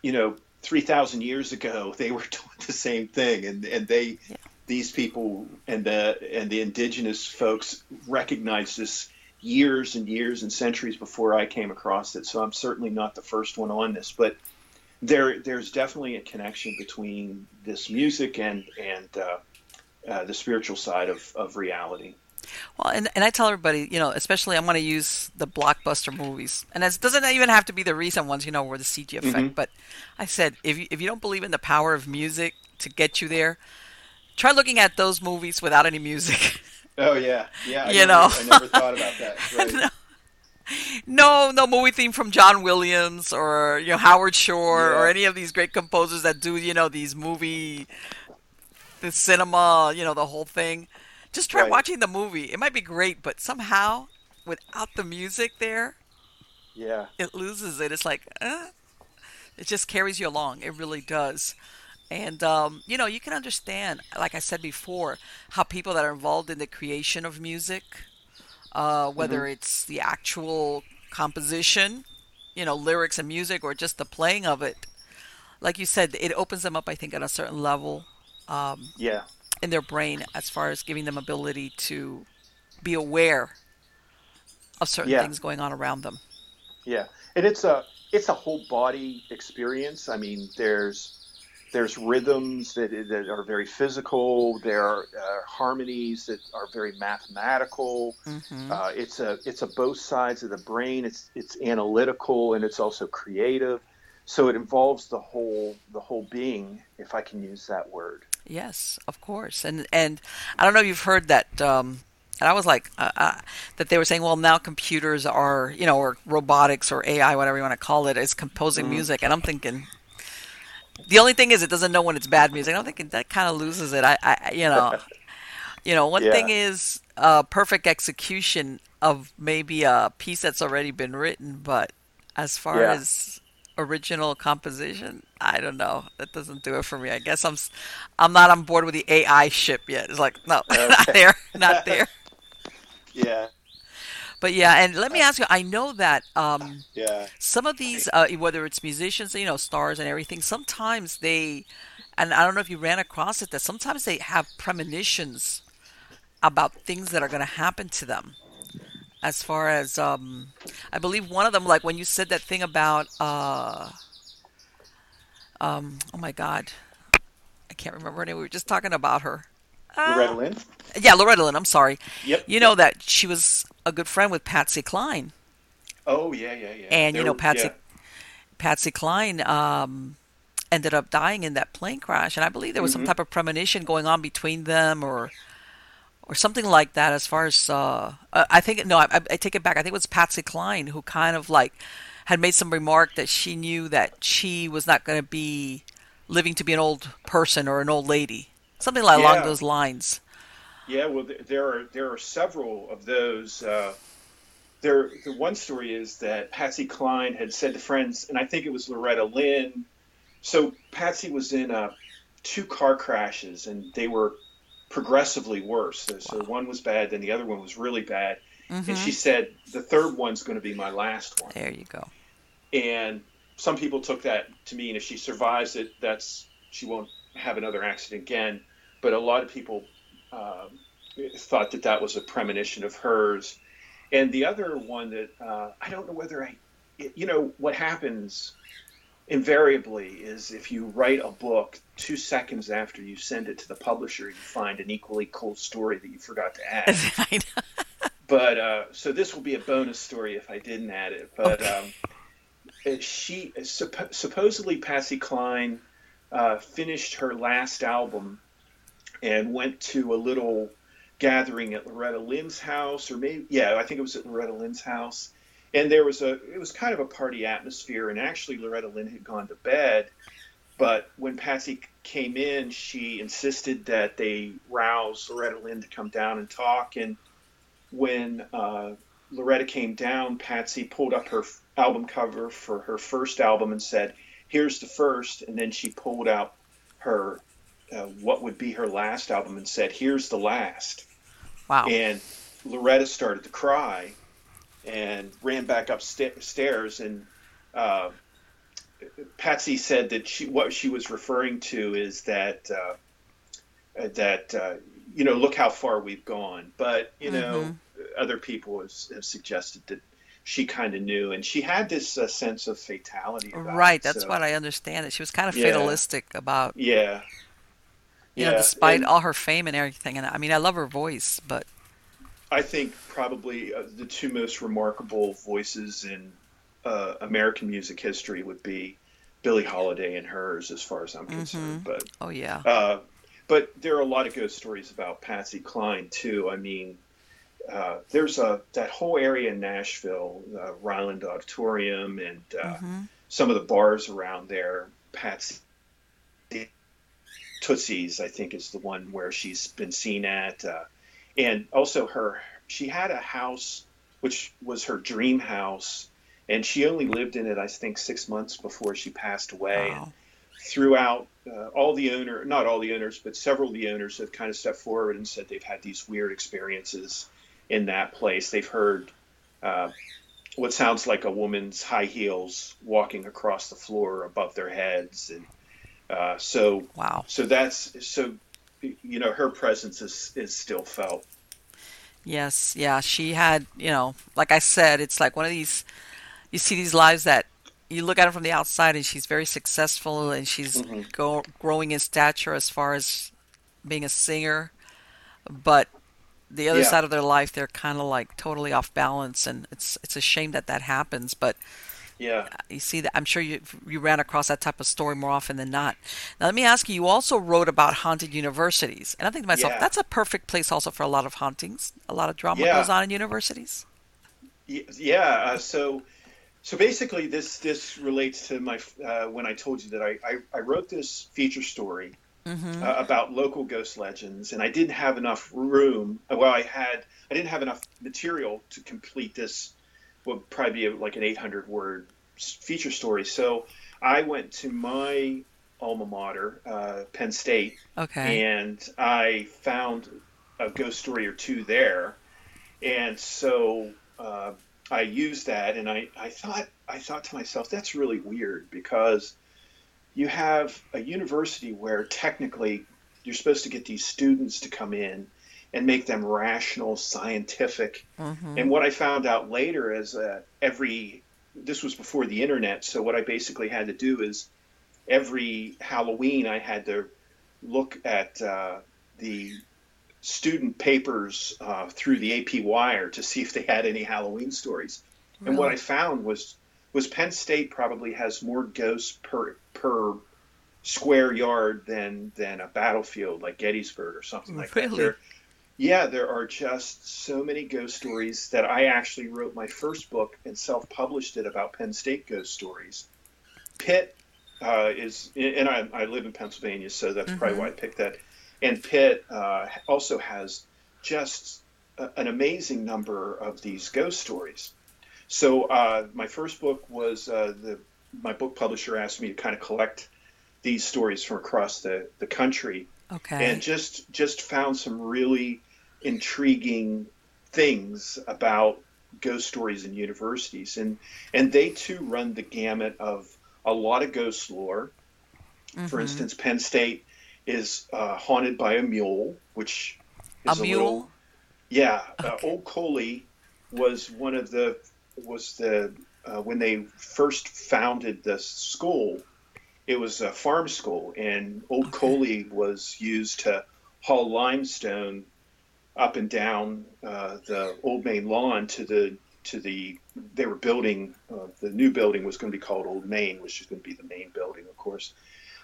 you know, three thousand years ago they were [laughs] doing the same thing, and and they. Yeah these people and the and the indigenous folks recognized this years and years and centuries before I came across it. So I'm certainly not the first one on this, but there there's definitely a connection between this music and and uh, uh, the spiritual side of, of reality. Well, and, and I tell everybody, you know, especially I'm going to use the blockbuster movies, and it doesn't even have to be the recent ones, you know, where the CG effect. Mm-hmm. But I said, if you, if you don't believe in the power of music to get you there, try looking at those movies without any music. [laughs] Oh yeah, yeah. I you never, know, I never thought about that. [laughs] Right. no. no, no movie theme from John Williams or you know Howard Shore yeah. or any of these great composers that do you know these movie, the cinema, you know the whole thing. Just try right. watching the movie. It might be great, but somehow without the music there, yeah, it loses it. It's like, uh, it just carries you along. It really does. And um, you know, you can understand, like I said before, how people that are involved in the creation of music, uh, whether mm-hmm. it's the actual composition, you know, lyrics and music, or just the playing of it, like you said, it opens them up. I think at a certain level. Um, yeah. In their brain, as far as giving them ability to be aware of certain yeah. things going on around them. Yeah, and it's a it's a whole body experience. I mean, there's there's rhythms that, that are very physical. There are uh, harmonies that are very mathematical. Mm-hmm. Uh, it's a it's a both sides of the brain. It's it's analytical and it's also creative. So it involves the whole the whole being, if I can use that word. Yes, of course. And and I don't know if you've heard that. Um, and I was like, uh, uh, that they were saying, well, now computers are, you know, or robotics or AI, whatever you want to call it, is composing mm. music. And I'm thinking, the only thing is, it doesn't know when it's bad music. I don't think that kind of loses it. I, I you know, [laughs] you know, one yeah. thing is uh, perfect execution of maybe a piece that's already been written, but as far yeah. as original composition, I don't know. That doesn't do it for me. I guess I'm, I'm not on board with the AI ship yet. It's like no, [laughs] okay. not there, not there. [laughs] yeah. But yeah, and let me ask you. I know that um, yeah. some of these, uh, whether it's musicians, you know, stars and everything, sometimes they, and I don't know if you ran across it, that sometimes they have premonitions about things that are going to happen to them. As far as, um, I believe one of them, like when you said that thing about, uh, um, oh my God, I can't remember her name. We were just talking about her. Loretta Lynn. Yeah, Loretta Lynn. I'm sorry. Yep. You know that she was a good friend with Patsy Cline. Oh yeah, yeah, yeah. And you know Patsy, yeah. Patsy Cline um, ended up dying in that plane crash, and I believe there was mm-hmm. some type of premonition going on between them, or or something like that. As far as uh, I think, no, I, I take it back. I think it was Patsy Cline who kind of like had made some remark that she knew that she was not going to be living to be an old person or an old lady, something like yeah. along those lines. Yeah, well, there are there are several of those. Uh, there, the one story is that Patsy Cline had said to friends, and I think it was Loretta Lynn. So Patsy was in uh, two car crashes, and they were progressively worse. So, so one was bad, then the other one was really bad. Mm-hmm. And she said, the third one's going to be my last one. There you go. And some people took that to mean if she survives it, that's she won't have another accident again. But a lot of people um, thought that that was a premonition of hers. And the other one that uh, I don't know whether I, you know, what happens invariably is if you write a book two seconds after you send it to the publisher, you find an equally cool story that you forgot to add. [laughs] [laughs] but uh, so this will be a bonus story if I didn't add it. But okay. um, she supposedly Patsy Cline uh, finished her last album and went to a little gathering at Loretta Lynn's house, or maybe, yeah, I think it was at Loretta Lynn's house. And there was a it was kind of a party atmosphere. And actually, Loretta Lynn had gone to bed, but when Patsy came in, she insisted that they rouse Loretta Lynn to come down and talk. And when uh, Loretta came down, Patsy pulled up her album cover for her first album and said, "Here's the first. and then she pulled out her uh, what would be her last album and said, "Here's the last." Wow. And Loretta started to cry and ran back upstairs and uh, Patsy said that she what she was referring to is that uh, that uh, you know look how far we've gone, but you know mm-hmm. other people have, have, suggested that she kind of knew, and she had this uh, sense of fatality. right, it, that's so. what I understand. That she was kind of yeah. fatalistic about. Yeah. You yeah. know, despite and, all her fame and everything, and I mean, I love her voice, but I think probably uh, the two most remarkable voices in uh, American music history would be Billie Holiday and hers, as far as I'm concerned. Mm-hmm. But oh yeah. Uh, but there are a lot of ghost stories about Patsy Cline too. I mean, uh, there's a that whole area in Nashville, uh, Ryman Auditorium, and uh, mm-hmm. some of the bars around there. Patsy Tootsie's, I think, is the one where she's been seen at, uh, and also her. She had a house which was her dream house and she only lived in it, I think, six months before she passed away. Wow. Throughout, uh, all the owner, not all the owners, but several of the owners have kind of stepped forward and said they've had these weird experiences in that place. They've heard uh, what sounds like a woman's high heels walking across the floor above their heads, and uh, so wow. So that's so you know her presence is is still felt. Yes, yeah, she had you know, like I said, it's like one of these you see these lives that you look at her from the outside and she's very successful and she's mm-hmm. go, growing in stature as far as being a singer but the other yeah. side of their life they're kind of like totally off balance and it's it's a shame that that happens but yeah you see that i'm sure you you ran across that type of story more often than not now let me ask you you also wrote about haunted universities and i think to myself yeah. that's a perfect place also for a lot of hauntings a lot of drama yeah. goes on in universities yeah uh, so so basically, this this relates to my uh, when I told you that I, I, I wrote this feature story mm-hmm. uh, about local ghost legends, and I didn't have enough room. Well, I had I didn't have enough material to complete this. Would probably be like an 800 word feature story. So I went to my alma mater, uh, Penn State, okay, and I found a ghost story or two there, and so uh, I used that, and I, I thought I thought to myself, that's really weird because you have a university where technically you're supposed to get these students to come in and make them rational, scientific. Mm-hmm. And what I found out later is that every this was before the internet, so what I basically had to do is every Halloween I had to look at uh, the student papers uh, through the AP Wire to see if they had any Halloween stories. Really? And what I found was was Penn State probably has more ghosts per per square yard than than a battlefield like Gettysburg or something like really? that. There, yeah, there are just so many ghost stories that I actually wrote my first book and self-published it about Penn State ghost stories. Pitt uh, is, and I, I, live in Pennsylvania, so that's mm-hmm. probably why I picked that. And Pitt uh, also has just a, an amazing number of these ghost stories. So uh, my first book was uh, the my book publisher asked me to kind of collect these stories from across the, the country, okay. and just just found some really intriguing things about ghost stories in universities, and and they too run the gamut of a lot of ghost lore. Mm-hmm. For instance, Penn State is uh, haunted by a mule, which is a, a mule. Little, yeah, uh, okay. uh, Old Coaly was one of the was the uh, when they first founded the school. It was a farm school, and Old okay. Coaly was used to haul limestone up and down uh, the Old Main lawn to the to the they were building uh, the new building was going to be called Old Main, which is going to be the main building, of course.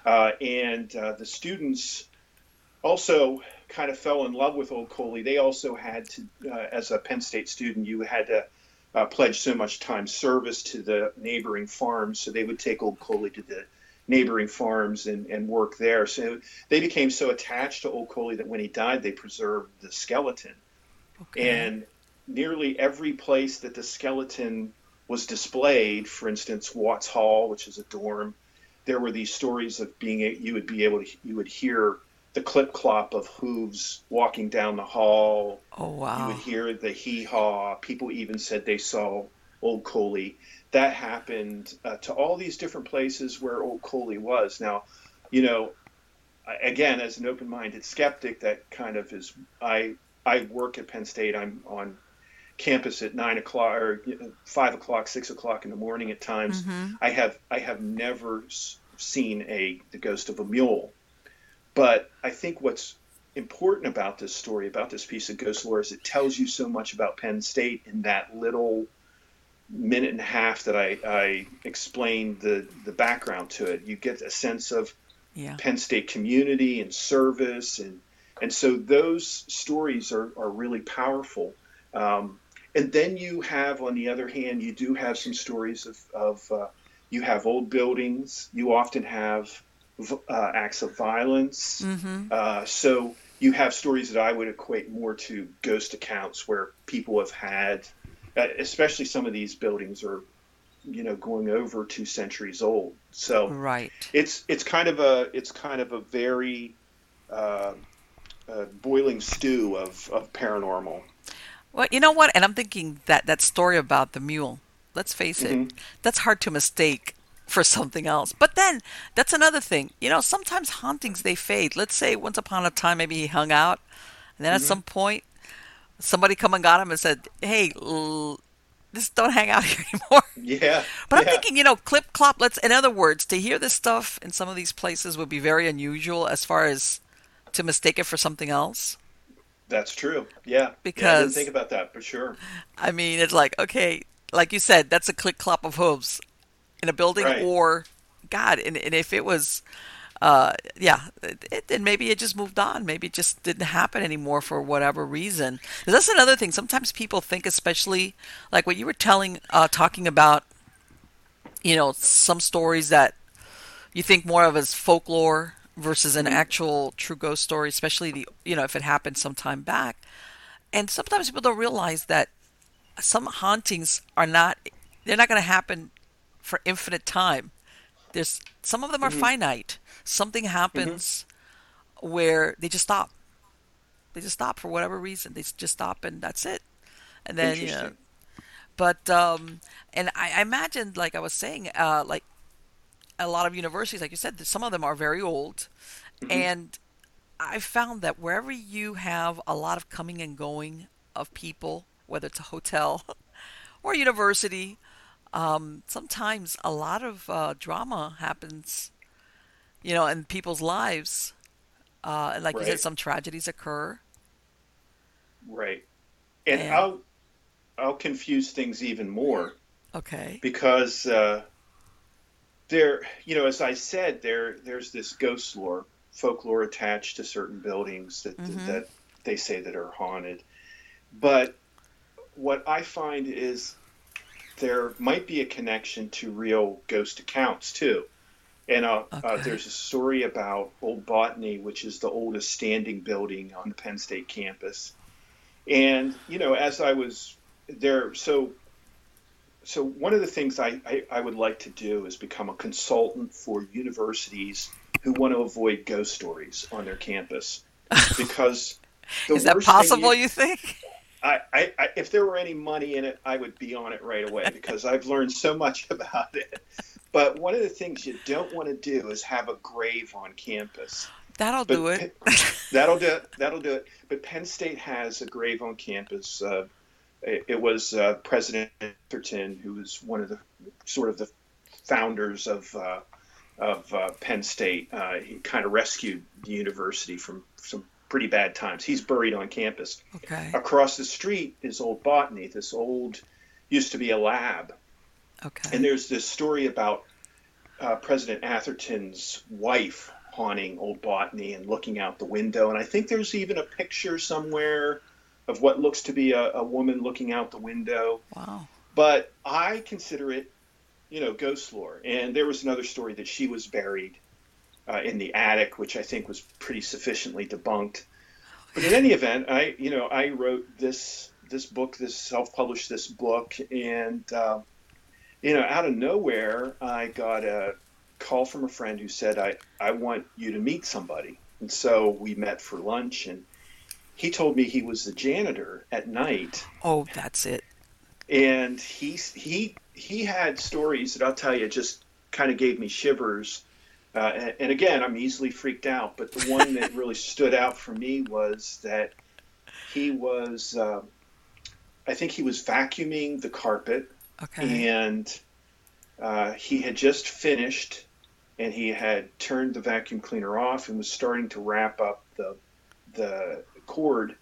Uh, and uh, the students also kind of fell in love with Old Coaly. They also had to, uh, as a Penn State student, you had to uh, pledged so much time service to the neighboring farms, so they would take Old Coaly to the neighboring farms and, and work there. So they became so attached to Old Coaly that when he died, they preserved the skeleton. Okay. And nearly every place that the skeleton was displayed, for instance, Watts Hall, which is a dorm, there were these stories of being you would be able to you would hear the clip clop of hooves walking down the hall. Oh wow! You would hear the hee haw. People even said they saw Old Coaly. That happened uh, to all these different places where Old Coaly was. Now, you know, again, as an open-minded skeptic, that kind of is. I I work at Penn State. I'm on campus at nine o'clock or five o'clock, six o'clock in the morning at times. Mm-hmm. I have I have never seen a the ghost of a mule, but I think what's important about this story, about this piece of ghost lore, is it tells you so much about Penn State in that little minute and a half that I, I explained the the background to it. You get a sense of yeah. Penn State community and service and and so those stories are, are really powerful. Um, and then you have, on the other hand, you do have some stories of, of uh, you have old buildings. You often have uh, acts of violence. Mm-hmm. Uh, so you have stories that I would equate more to ghost accounts where people have had, especially some of these buildings are, you know, going over two centuries old. So right, it's it's kind of a it's kind of a very uh, uh, boiling stew of, of paranormal. Well, you know what? And I'm thinking that that story about the mule. Let's face mm-hmm. it, that's hard to mistake for something else. But then that's another thing. You know, sometimes hauntings they fade. Let's say once upon a time maybe he hung out, and then mm-hmm. at some point somebody come and got him and said, "Hey, l- just don't hang out [laughs] here anymore." Yeah. But yeah. I'm thinking, you know, clip clop. Let's. In other words, to hear this stuff in some of these places would be very unusual as far as to mistake it for something else. That's true. Yeah. Because yeah, I didn't think about that for sure. I mean, it's like okay, like you said, that's a click clop of hooves in a building, right. or God, and, and if it was, uh, yeah, it, then maybe it just moved on. Maybe it just didn't happen anymore for whatever reason. That's another thing. Sometimes people think, especially like what you were telling, uh, talking about, you know, some stories that you think more of as folklore versus an mm-hmm. actual true ghost story, especially the you know if it happened some time back. And sometimes people don't realize that some hauntings are not they're not going to happen for infinite time. There's some of them are mm-hmm. finite. Something happens mm-hmm. where they just stop. They just stop for whatever reason. They just stop and that's it. And then you know, but um, and I, I imagined, like I was saying, uh, like a lot of universities, like you said, some of them are very old, mm-hmm. and I found that wherever you have a lot of coming and going of people, whether it's a hotel [laughs] or a university, um, sometimes a lot of uh, drama happens, you know, in people's lives. Uh, and like right. you said, some tragedies occur. Right, and, and, I'll I'll confuse things even more. Okay. Because uh, there, you know, as I said, there there's this ghost lore, folklore attached to certain buildings that mm-hmm. that they say that are haunted. But what I find is there might be a connection to real ghost accounts too. And uh, uh okay. uh, there's a story about Old Botany, which is the oldest standing building on the Penn State campus. And you know, as I was there, so so one of the things I, I, I, would like to do is become a consultant for universities who want to avoid ghost stories on their campus [laughs] because is that possible you, you, think I, I, if there were any money in it i would be on it right away because i've learned so much [laughs] about it but one of the things you don't want to do is have a grave on campus that'll but, do it that'll do it that'll do it but penn state has a grave on campus uh, it, was uh, President Atherton, who was one of the sort of the founders of uh, of uh, Penn State. Uh, he kind of rescued the university from some pretty bad times. He's buried on campus. Okay. Across the street is Old Botany. This old used to be a lab. Okay. And there's this story about uh, President Atherton's wife haunting Old Botany and looking out the window. And I think there's even a picture somewhere of what looks to be a, a woman looking out the window. Wow. but I consider it, you know, ghost lore. And there was another story that she was buried uh, in the attic, which I think was pretty sufficiently debunked. But in any event, I, you know, I wrote this this book, this self-published this book, and uh, you know, out of nowhere, I got a call from a friend who said, "I I want you to meet somebody." And so we met for lunch, and he told me he was the janitor at night. Oh, that's it. And he he he had stories that I'll tell you just kind of gave me shivers. Uh, and, and, again, I'm easily freaked out, but the one that [laughs] really stood out for me was that he was, uh, I think he was vacuuming the carpet, okay. and uh, he had just finished, and he had turned the vacuum cleaner off and was starting to wrap up the the cord,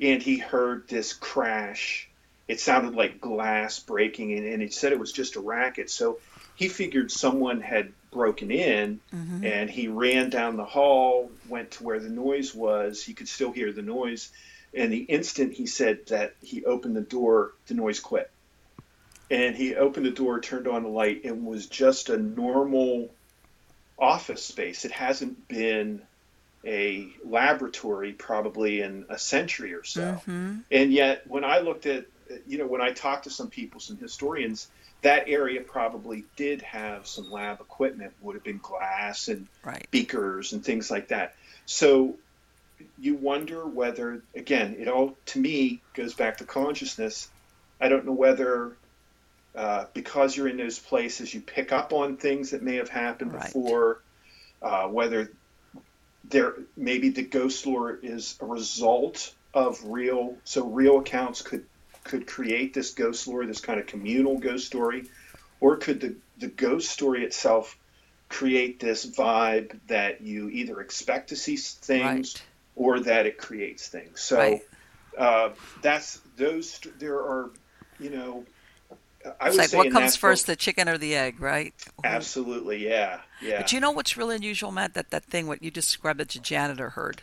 and he heard this crash. It sounded like glass breaking, and, and he said it was just a racket. So he figured someone had broken in, mm-hmm. and he ran down the hall, went to where the noise was. He could still hear the noise. And the instant he said that he opened the door, the noise quit. And he opened the door, turned on the light, and was just a normal office space. It hasn't been a laboratory probably in a century or so. Mm-hmm. And yet, when I looked at, you know, when I talked to some people, some historians, that area probably did have some lab equipment, would have been glass and right. beakers and things like that. So you wonder whether, again, it all to me goes back to consciousness. I don't know whether uh, because you're in those places, you pick up on things that may have happened right. before, uh, whether there maybe the ghost lore is a result of real so real accounts could could create this ghost lore this kind of communal ghost story or could the the ghost story itself create this vibe that you either expect to see things right. or that it creates things so right. uh, that's those there are you know I it's like what comes first, the chicken or the egg, right? Absolutely, yeah, yeah. But you know what's really unusual, Matt? That that thing what you described that your janitor heard.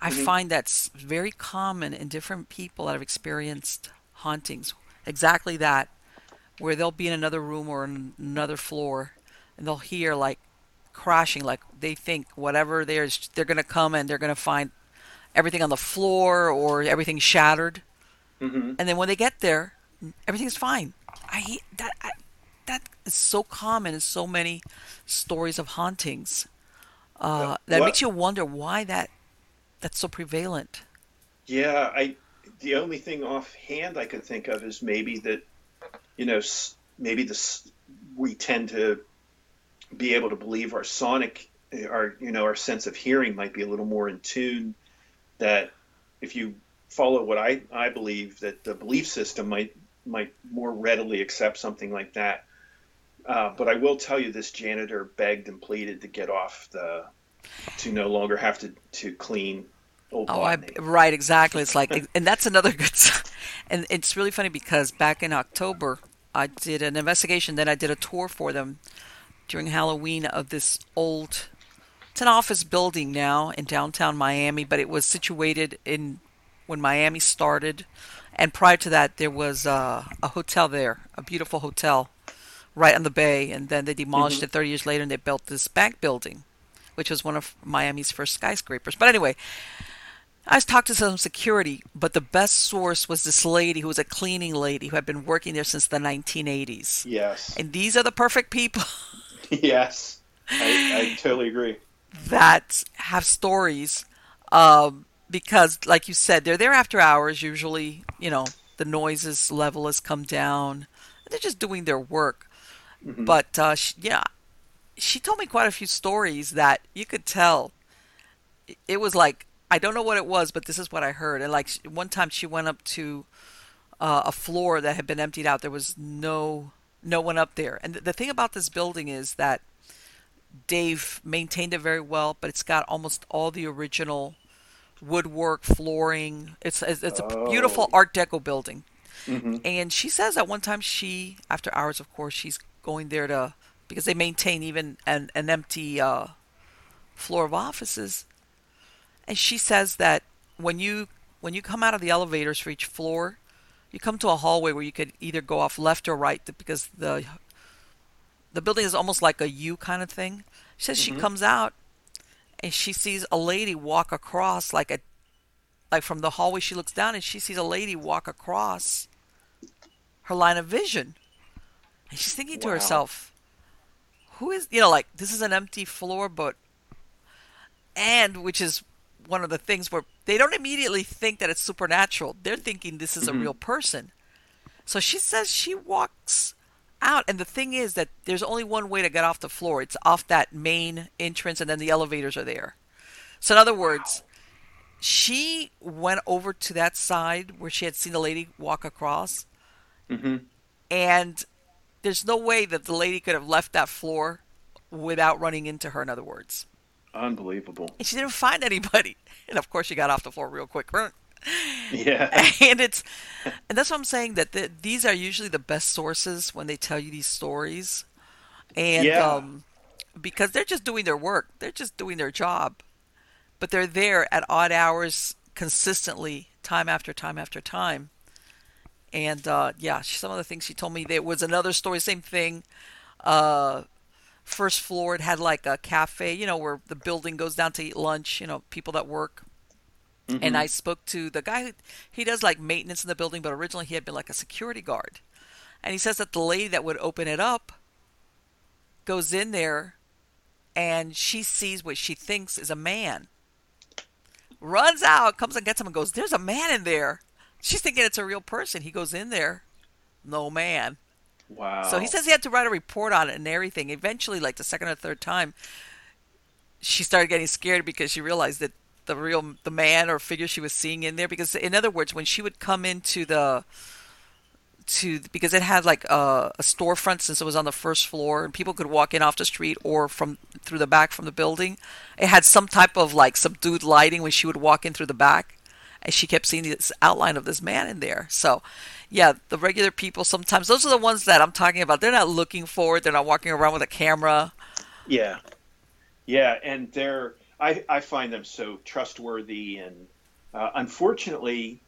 I mm-hmm. find that's very common in different people that have experienced hauntings. Exactly that, where they'll be in another room or another floor, and they'll hear like crashing, like they think whatever there's, they're gonna come and they're gonna find everything on the floor or everything shattered. Mm-hmm. And then when they get there, everything's fine. I that I, that is so common in so many stories of hauntings. Uh, that what? makes you wonder why that that's so prevalent. Yeah, I the only thing offhand I could think of is maybe that you know maybe this we tend to be able to believe our sonic our you know our sense of hearing might be a little more in tune that if you follow what I, I believe that the belief system might might more readily accept something like that. Uh, but I will tell you, this janitor begged and pleaded to get off the, to no longer have to to clean old. Oh, I, right, exactly. It's like, and that's another good. And it's really funny because back in October, I did an investigation. Then I did a tour for them during Halloween of this old. It's an office building now in downtown Miami, but it was situated in when Miami started and prior to that, there was uh, a hotel there, a beautiful hotel right on the bay. And then they demolished mm-hmm. it 30 years later and they built this bank building, which was one of Miami's first skyscrapers. But anyway, I talked to some security, but the best source was this lady who was a cleaning lady who had been working there since the 1980s. Yes. And these are the perfect people. [laughs] yes. I, I, totally agree. That have stories um, because, like you said, they're there after hours. Usually, you know, the noises level has come down. They're just doing their work. Mm-hmm. But uh, she, yeah, she told me quite a few stories that you could tell. It was like I don't know what it was, but this is what I heard. And like one time, she went up to uh, a floor that had been emptied out. There was no no one up there. And the thing about this building is that Dave maintained it very well, but it's got almost all the original woodwork, flooring. It's it's a oh. beautiful Art Deco building. Mm-hmm. And she says that one time she, after hours, of course, she's going there to because they maintain even an an empty uh, floor of offices. And she says that when you when you come out of the elevators for each floor, you come to a hallway where you could either go off left or right because the the building is almost like a U kind of thing. She says mm-hmm. she comes out and she sees a lady walk across like a like from the hallway she looks down and she sees a lady walk across her line of vision. And she's thinking to herself, who is you know like this is an empty floor but and which is one of the things where they don't immediately think that it's supernatural. They're thinking this is mm-hmm. a real person. So she says she walks out and the thing is that there's only one way to get off the floor. It's off that main entrance and then the elevators are there. So in other words, she went over to that side where she had seen the lady walk across. Mm-hmm. And there's no way that the lady could have left that floor without running into her, in other words. Unbelievable. And she didn't find anybody. [laughs] And of course, she got off the floor real quick. Yeah. [laughs] And it's, and that's what I'm saying that the, these are usually the best sources when they tell you these stories. And, yeah. um, because they're just doing their work, they're just doing their job. But they're there at odd hours consistently, time after time after time. And uh, yeah, some of the things she told me there was another story, same thing. Uh, first floor, it had like a cafe, you know, where the building goes down to eat lunch. You know, people that work. Mm-hmm. And I spoke to the guy who he does like maintenance in the building, but originally he had been like a security guard. And he says that the lady that would open it up goes in there and she sees what she thinks is a man. Runs out, comes and gets him and goes, There's a man in there. She's thinking it's a real person. He goes in there, no man. Wow. So he says he had to write a report on it and everything. Eventually, like the second or third time, she started getting scared because she realized that the real the man or figure she was seeing in there. Because in other words, when she would come into the to because it had like a, a storefront since it was on the first floor and people could walk in off the street or from through the back from the building. It had some type of like subdued lighting when she would walk in through the back and she kept seeing this outline of this man in there. So, yeah, the regular people sometimes those are the ones that I'm talking about. They're not looking forward. They're not walking around with a camera. Yeah, yeah, and they're I I find them so trustworthy and uh, unfortunately,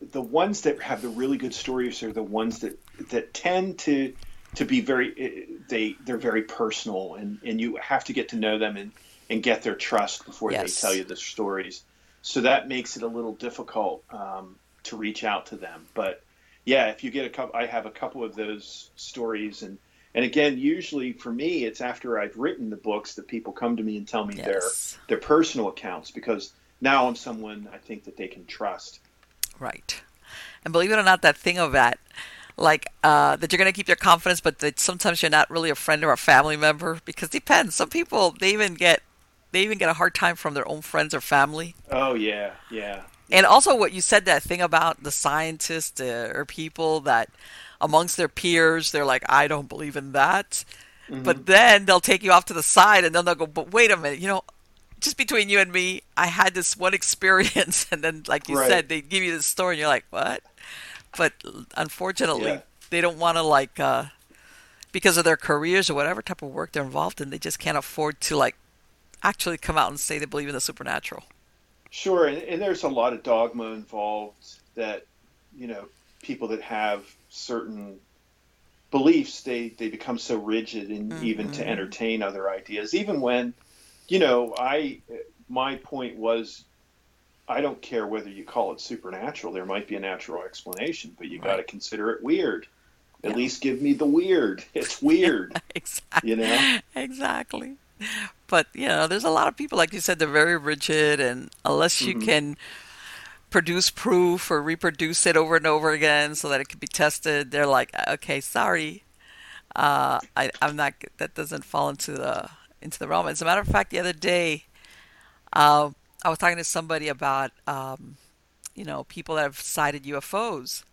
the ones that have the really good stories are the ones that that tend to to be very eh, they they're very personal and and you have to get to know them and and get their trust before yes. they tell you the stories so that makes it a little difficult um, to reach out to them. But yeah, if you get a couple, I have a couple of those stories, and and again, usually for me, it's after I've written the books that people come to me and tell me yes. their their personal accounts because now I'm someone I think that they can trust. Right, and believe it or not, that thing of that like uh, that you're going to keep your confidence, but that sometimes you're not really a friend or a family member because depends. Some people they even get they even get a hard time from their own friends or family. Oh yeah, yeah. And also, what you said that thing about the scientists uh, or people that amongst their peers, they're like, I don't believe in that. Mm-hmm. But then they'll take you off to the side and then they'll go, but wait a minute, you know, just between you and me, I had this one [laughs] experience. And then, like you right. said, they give you the story and you're like, what? But unfortunately, yeah. they don't want to, like, uh, because of their careers or whatever type of work they're involved in, they just can't afford to, like, actually come out and say they believe in the supernatural. Sure, and, and there's a lot of dogma involved that you know people that have certain beliefs they they become so rigid and mm-hmm. even to entertain other ideas even when you know i my point was i don't care whether you call it supernatural there might be a natural explanation but you right. got to consider it weird at yeah. least give me the weird [laughs] it's weird [laughs] exactly you know exactly but you know, there's a lot of people, like you said, they're very rigid, and unless you mm-hmm. can produce proof or reproduce it over and over again so that it could be tested, they're like, okay, sorry, uh, I, I'm not. That doesn't fall into the into the realm. As a matter of fact, the other day, uh, I was talking to somebody about, um, you know, people that have sighted UFOs,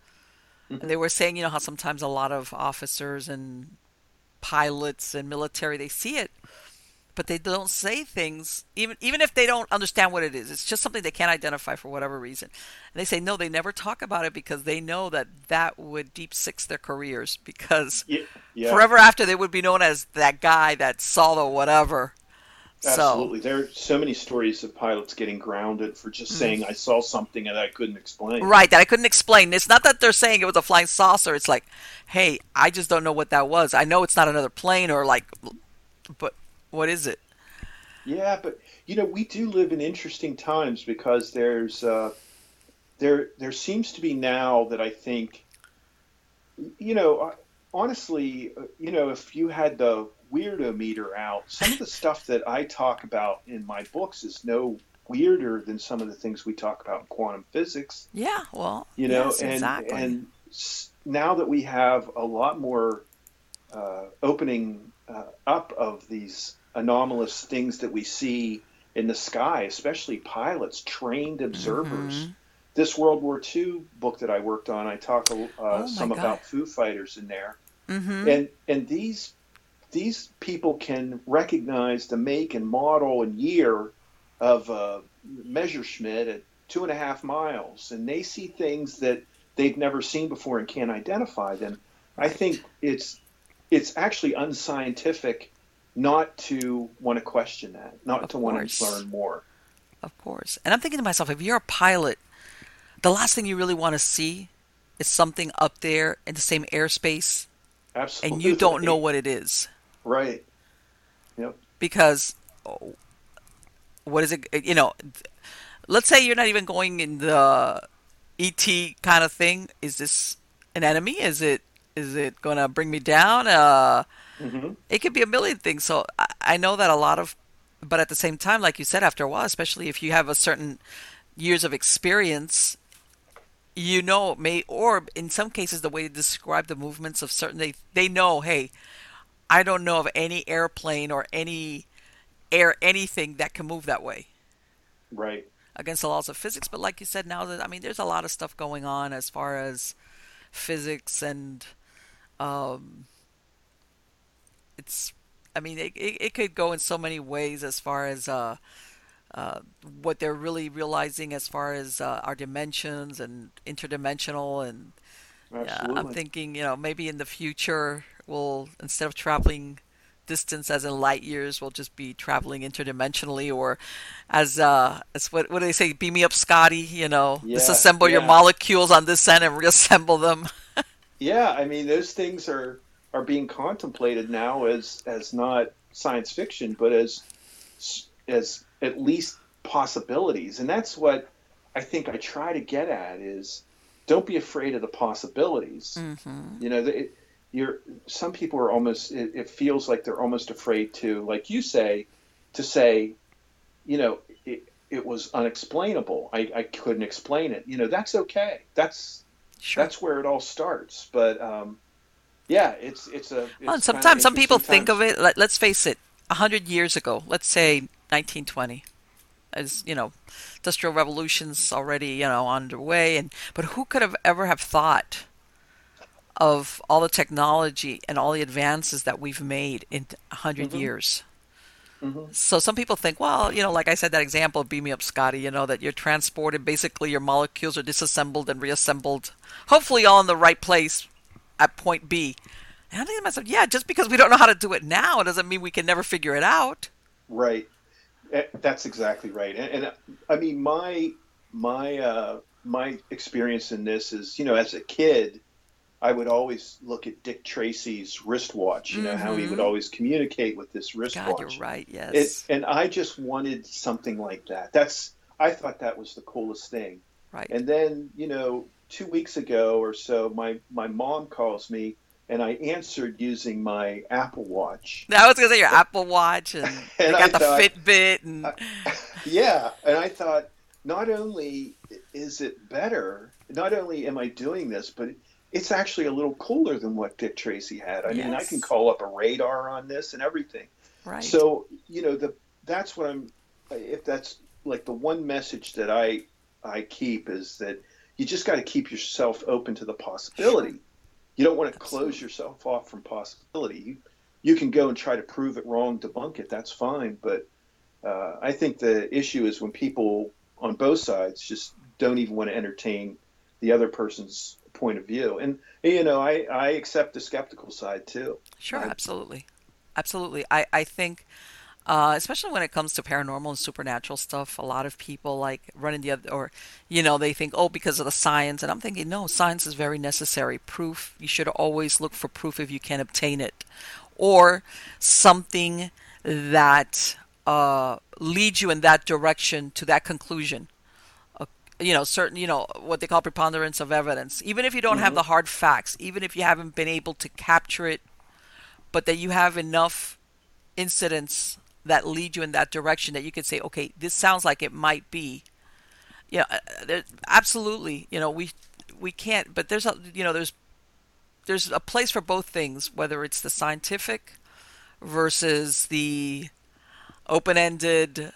mm-hmm. and they were saying, you know, how sometimes a lot of officers and pilots and military they see it but they don't say things even even if they don't understand what it is it's just something they can't identify for whatever reason and they say no they never talk about it because they know that that would deep six their careers because yeah, yeah. forever after they would be known as that guy that saw the whatever Absolutely. So, there are so many stories of pilots getting grounded for just mm-hmm. saying, I saw something that I couldn't explain. Right, that I couldn't explain. It's not that they're saying it was a flying saucer. It's like, hey, I just don't know what that was. I know it's not another plane or like, but what is it? Yeah, but you know, we do live in interesting times because there's uh, there there seems to be now that I think, you know, uh, honestly, uh, you know, if you had the weirdo meter out, some of the stuff that I talk about in my books is no weirder than some of the things we talk about in quantum physics. Yeah, well, you know, yes, and exactly. and now that we have a lot more uh, opening uh, up of these anomalous things that we see in the sky, especially pilots, trained observers. Mm-hmm. This World War II book that I worked on, I talk uh, oh some God. about Foo Fighters in there, mm-hmm. and and these these people can recognize the make and model and year of uh, Messerschmitt at two and a half miles, and they see things that they've never seen before and can't identify them. I think it's it's actually unscientific not to want to question that, not of to course. want to learn more. Of course. And I'm thinking to myself, if you're a pilot, the last thing you really want to see is something up there in the same airspace. Absolutely. And you don't know what it is. Right. Yep. Because oh, what is it? You know, let's say you're not even going in the ET kind of thing. Is this an enemy? Is it is it going to bring me down? Uh, mm-hmm. It could be a million things. So I, I know that a lot of, but at the same time, like you said, after a while, especially if you have a certain years of experience, you know, may or in some cases, the way to describe the movements of certain they they know, hey, I don't know of any airplane or any air anything that can move that way. Right. Against the laws of physics, but like you said, now that I mean, there's a lot of stuff going on as far as physics and um, it's. I mean, it, it, it could go in so many ways as far as uh, uh, what they're really realizing as far as uh, our dimensions and interdimensional and Absolutely. I'm thinking, you know, maybe in the future we'll instead of traveling distance as in light years, we'll just be traveling interdimensionally, or as uh, as what what do they say? Beam me up, Scotty. You know, yeah, disassemble yeah. your molecules on this end and reassemble them. [laughs] yeah, I mean those things are are being contemplated now as as not science fiction, but as as at least possibilities, and that's what I think I try to get at is don't be afraid of the possibilities. Mm-hmm. You know, it, you're some people are almost it, it, feels like they're almost afraid to, like you say, to say, you know, it, it was unexplainable. I, I couldn't explain it. You know, that's okay. That's sure. that's where it all starts. But um, yeah, it's it's a. It's well, sometimes some people times. think of it. Let, let's face it. A hundred years ago, let's say 1920 as you know, industrial revolutions already you know underway, and but who could have ever have thought of all the technology and all the advances that we've made in a 100 mm-hmm. years? Mm-hmm. So some people think, well, you know, like I said, that example of Beam Me Up, Scotty, you know, that you're transported, basically your molecules are disassembled and reassembled, hopefully all in the right place at point B. And I'm thinking to myself, yeah, just because we don't know how to do it now doesn't mean we can never figure it out. Right. Eh, that's exactly right. And, and I mean, my my uh, my experience in this is, you know, as a kid, I would always look at Dick Tracy's wristwatch. You know mm-hmm. how he would mm-hmm. always communicate with this wristwatch. God, you're right. Yes. It, and I just wanted something like that. That's I thought that was the coolest thing. Right. And then, you know, two weeks ago or so, my my mom calls me and I answered using my Apple Watch. [laughs] I was gonna say your Apple Watch, and, [laughs] and got I the thought, Fitbit, and [laughs] yeah, and I thought not only is it better, not only am I doing this, but it's actually a little cooler than what Dick Tracy had. I yes. mean, I can call up a radar on this and everything. Right. So you know the that's what I'm. If that's like the one message that I I keep is that you just got to keep yourself open to the possibility. You don't want to close yourself off from possibility. You, you can go and try to prove it wrong, debunk it. That's fine. But uh, I think the issue is when people on both sides just don't even want to entertain the other person's point of view. And you know, I, I accept the skeptical side too. Sure, I, absolutely, absolutely. I I think uh, especially when it comes to paranormal and supernatural stuff. A lot of people like running the other, or you know, they think, oh, because of the science, and I'm thinking, no, science is very necessary. Proof. You should always look for proof if you can obtain it, or something that uh, leads you in that direction to that conclusion. Uh, you know, certain, you know, what they call preponderance of evidence. Even if you don't mm-hmm. have the hard facts, even if you haven't been able to capture it, but that you have enough incidents that lead you in that direction that you could say, okay, this sounds like it might be. Yeah, you know, absolutely. You know, we we can't, but there's a you know there's there's a place for both things, whether it's the scientific versus the open-ended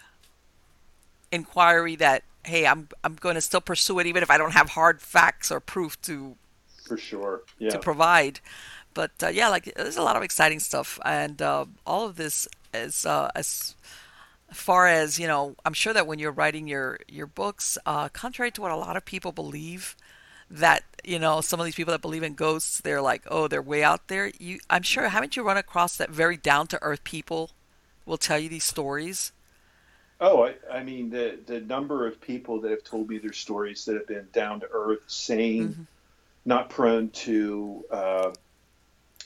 inquiry that hey, I'm I'm going to still pursue it even if I don't have hard facts or proof to for sure yeah. to provide. But uh, yeah, like there's a lot of exciting stuff, and uh, all of this as uh, as far as you know, I'm sure that when you're writing your your books, uh, contrary to what a lot of people believe, that you know some of these people that believe in ghosts, they're like, oh, they're way out there. You, I'm sure, haven't you run across that very down to earth people will tell you these stories? Oh, I, I, mean the the number of people that have told me their stories that have been down to earth, sane, mm-hmm. not prone to uh,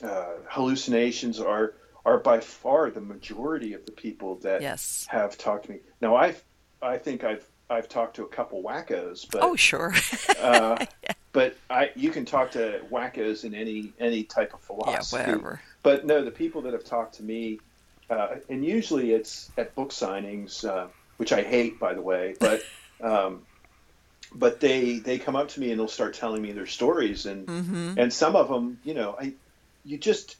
uh, hallucinations are are by far the majority of the people that yes. have talked to me. Now, I I think I've I've talked to a couple wackos, but oh sure, uh, yeah. [laughs] but I you can talk to wackos in any any type of philosophy. Yeah, whatever. But no, the people that have talked to me, uh, and usually it's at book signings, uh, which I hate, by the way, but. [laughs] Um, but they they come up to me and they'll start telling me their stories and mm-hmm. and some of them you know I you just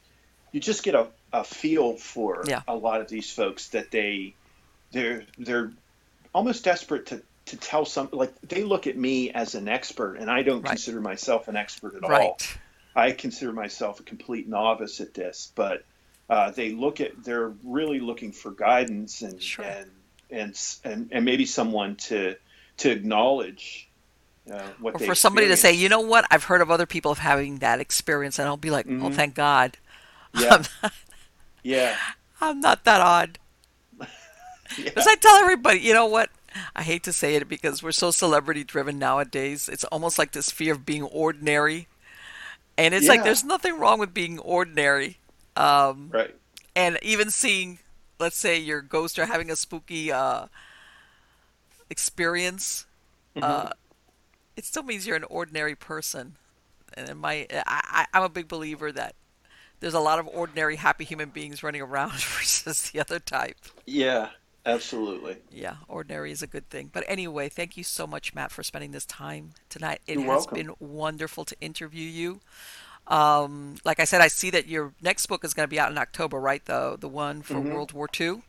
you just get a, a feel for yeah. a lot of these folks that they they're they're almost desperate to to tell some like they look at me as an expert and I don't right. consider myself an expert at right. all. I consider myself a complete novice at this, but uh, they look at they're really looking for guidance and sure. and, and and and maybe someone to to acknowledge uh, what or for somebody to say, you know what, I've heard of other people of having that experience, and I'll be like, mm-hmm. oh, thank God. Yeah. [laughs] Yeah. I'm not that odd. [laughs] Because I tell everybody, you know what? I hate to say it because we're so celebrity driven nowadays. It's almost like this fear of being ordinary. And it's yeah. like there's nothing wrong with being ordinary. Um, right. And even seeing, let's say, your ghost or having a spooky uh, experience, mm-hmm. uh, it still means you're an ordinary person. And my, I, I'm a big believer that there's a lot of ordinary happy human beings running around [laughs] versus the other type. Yeah, absolutely. Yeah, ordinary is a good thing. But anyway, thank you so much, Matt, for spending this time tonight. It You're has welcome. been wonderful to interview you. Um, like I said, I see that your next book is going to be out in October, right? The the one for mm-hmm. World War II.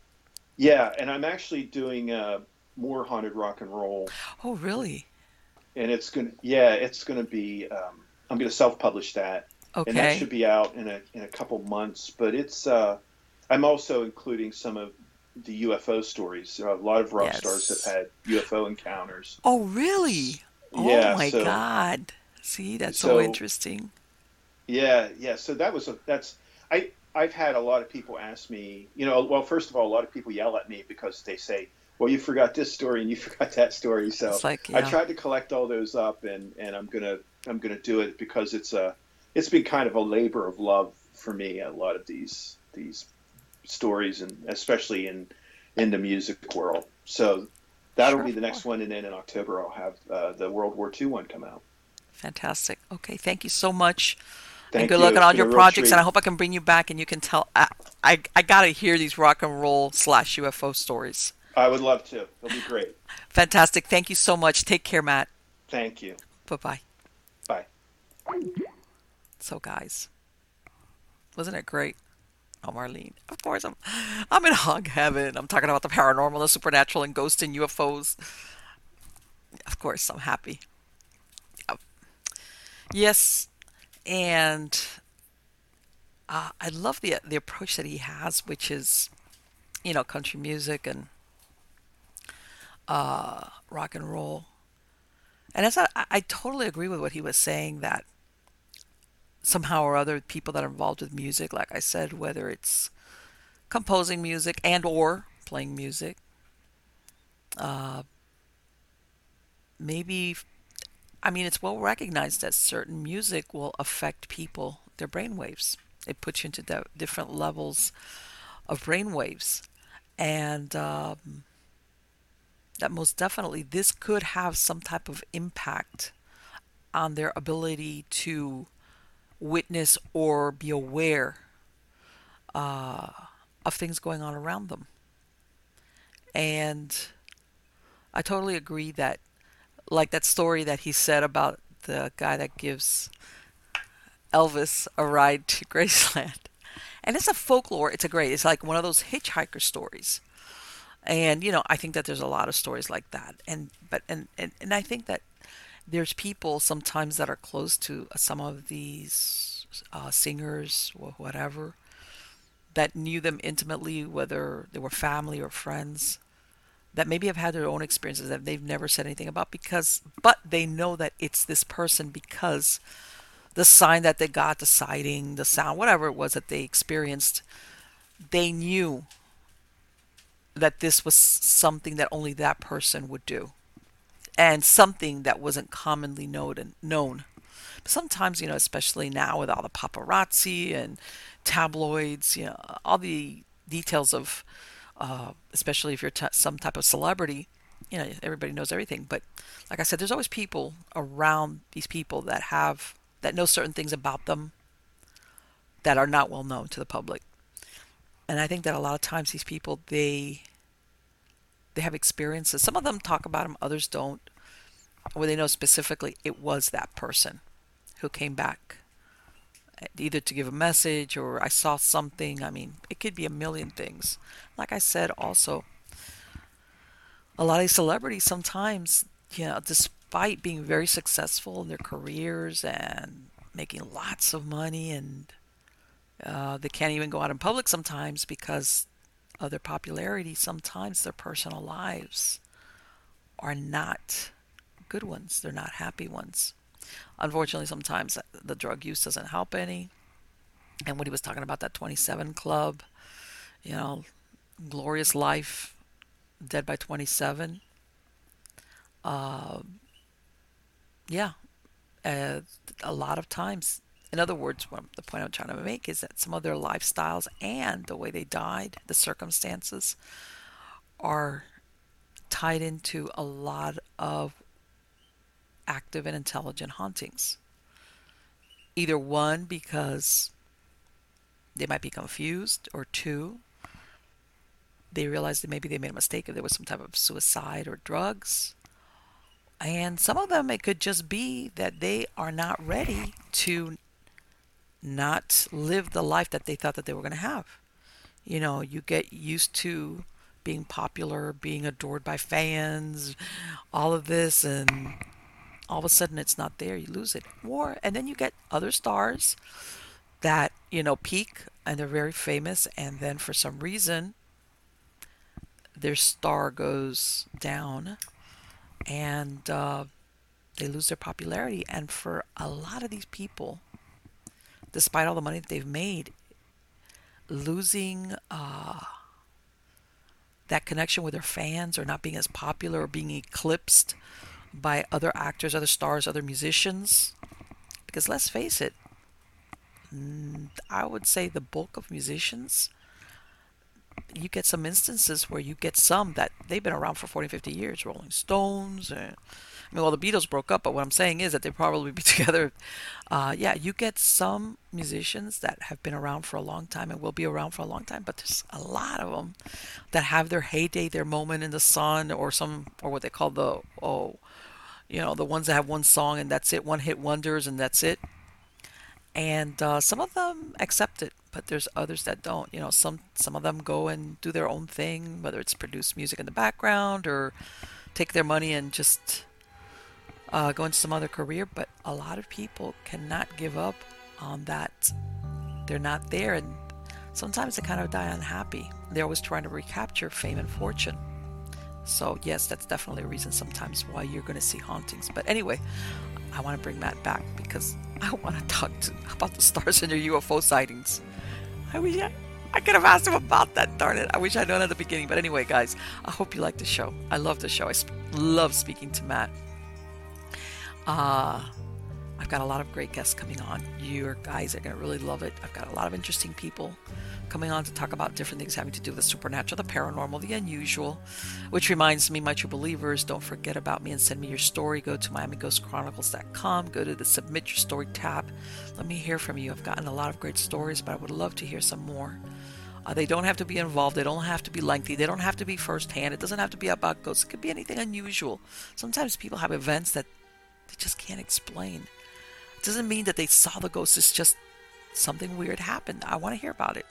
Yeah, and I'm actually doing uh, more haunted rock and roll. Oh, really? And it's gonna, yeah, it's gonna be. Um, I'm gonna self-publish that, Okay. And that should be out in a in a couple months. But it's uh, I'm also including some of the UFO stories. a lot of rock yes. stars have had UFO encounters. Oh, really? Yeah, oh my so, God! See, that's so, so interesting. Yeah, yeah. So that was a that's I I've had a lot of people ask me. You know, well, first of all, a lot of people yell at me because they say, "Well, you forgot this story and you [laughs] forgot that story." So like, yeah. I tried to collect all those up, and and I'm gonna I'm gonna do it because it's a it's been kind of a labor of love for me. A lot of these these stories, and especially in in the music world. So that'll sure. be the next one, and then in October I'll have uh, the World War II one come out. Fantastic. Okay, thank you so much. Thank and good you. luck on all your projects, treat. and I hope I can bring you back and you can tell. I I, I gotta hear these rock and roll slash UFO stories. I would love to. It'll be great. Fantastic. Thank you so much. Take care, Matt. Thank you. Bye-bye. Bye. So, guys, wasn't it great? Oh, Marlene. Of course, I'm I'm in hog heaven. I'm talking about the paranormal, the supernatural, and ghosts and UFOs. Of course, I'm happy. Yes, and uh, I love the the approach that he has, which is, you know, country music and uh, rock and roll. And as I, I totally agree with what he was saying that somehow or other people that are involved with music, like I said, whether it's composing music and or playing music. Uh, maybe, I mean, it's well recognized that certain music will affect people, their brain waves. It puts you into the different levels of brain waves. And um, that most definitely this could have some type of impact on their ability to witness or be aware uh, of things going on around them. And I totally agree that, like that story that he said about the guy that gives Elvis a ride to [laughs] Graceland. And it's a folklore. It's a great. It's like one of those hitchhiker stories. And you know, I think that there's a lot of stories like that. And but and and, and I think that there's people sometimes that are close to some of these uh, singers or whatever that knew them intimately, whether they were family or friends, that maybe have had their own experiences that they've never said anything about because, but they know that it's this person because the sign that they got, the sighting, the sound, whatever it was that they experienced, they knew that this was something that only that person would do and something that wasn't commonly known. known. But Sometimes, you know, especially now with all the paparazzi and tabloids, you know, all the details of, uh, especially if you're t- some type of celebrity, you know, everybody knows everything. But like I said, there's always people around these people that have that know certain things about them that are not well known to the public. And I think that a lot of times these people they they have experiences. Some of them talk about them, others don't. Where they know specifically it was that person who came back either to give a message or I saw something. I mean, it could be a million things. Like I said, also, a lot of these celebrities sometimes, you know, despite being very successful in their careers and making lots of money, and uh, they can't even go out in public sometimes because of their popularity. Sometimes their personal lives are not good ones, they're not happy ones. Unfortunately, sometimes the drug use doesn't help any. And when he was talking about that 27 club, you know, glorious life, dead by 27. Uh, yeah, uh, a lot of times. In other words, the point I'm trying to make is that some of their lifestyles and the way they died, the circumstances, are tied into a lot of active and intelligent hauntings. Either one, because they might be confused, or two, they realize that maybe they made a mistake if there was some type of suicide or drugs. And some of them, it could just be that they are not ready to not live the life that they thought that they were going to have. You know, you get used to being popular, being adored by fans, all of this, and all of a sudden it's not there you lose it or and then you get other stars that you know peak and they're very famous and then for some reason their star goes down and uh, they lose their popularity and for a lot of these people despite all the money that they've made losing uh, that connection with their fans or not being as popular or being eclipsed by other actors, other stars, other musicians. Because let's face it, I would say the bulk of musicians, you get some instances where you get some that they've been around for 40, 50 years. Rolling Stones, and, I mean, well, the Beatles broke up, but what I'm saying is that they probably be [laughs] together. Uh, yeah, you get some musicians that have been around for a long time and will be around for a long time, but there's a lot of them that have their heyday, their moment in the sun, or some, or what they call the oh, you know, the ones that have one song and that's it, one hit wonders and that's it. And uh, some of them accept it, but there's others that don't. You know, some some of them go and do their own thing, whether it's produce music in the background or take their money and just uh, go into some other career. But a lot of people cannot give up on that. They're not there, and sometimes they kind of die unhappy. They're always trying to recapture fame and fortune. So, yes, that's definitely a reason sometimes why you're going to see hauntings. But anyway, I want to bring Matt back because I want to talk to, about the stars and your UFO sightings. I wish I, I could have asked him about that, darn it. I wish I'd known at the beginning. But anyway, guys, I hope you like the show. I love the show. I sp- love speaking to Matt. Uh, I've got a lot of great guests coming on. You guys are going to really love it. I've got a lot of interesting people coming on to talk about different things having to do with the supernatural, the paranormal, the unusual. Which reminds me, my true believers, don't forget about me and send me your story. Go to MiamiGhostChronicles.com, go to the Submit Your Story tab. Let me hear from you. I've gotten a lot of great stories, but I would love to hear some more. Uh, they don't have to be involved. They don't have to be lengthy. They don't have to be firsthand. It doesn't have to be about ghosts. It could be anything unusual. Sometimes people have events that they just can't explain. Doesn't mean that they saw the ghost. It's just something weird happened. I want to hear about it.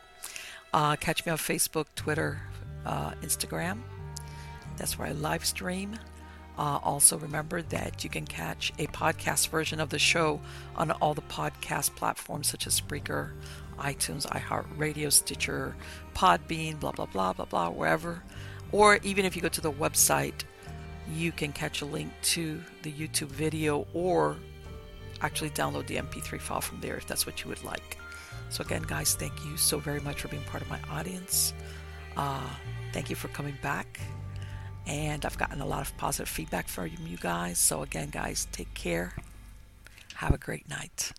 Uh, catch me on Facebook, Twitter, uh, Instagram. That's where I live stream. Uh, also, remember that you can catch a podcast version of the show on all the podcast platforms such as Spreaker, iTunes, iHeartRadio, Stitcher, Podbean, blah, blah, blah, blah, blah, wherever. Or even if you go to the website, you can catch a link to the YouTube video or actually download the MP3 file from there if that's what you would like. So, again, guys, thank you so very much for being part of my audience. Uh, thank you for coming back. And I've gotten a lot of positive feedback from you guys. So, again, guys, take care. Have a great night.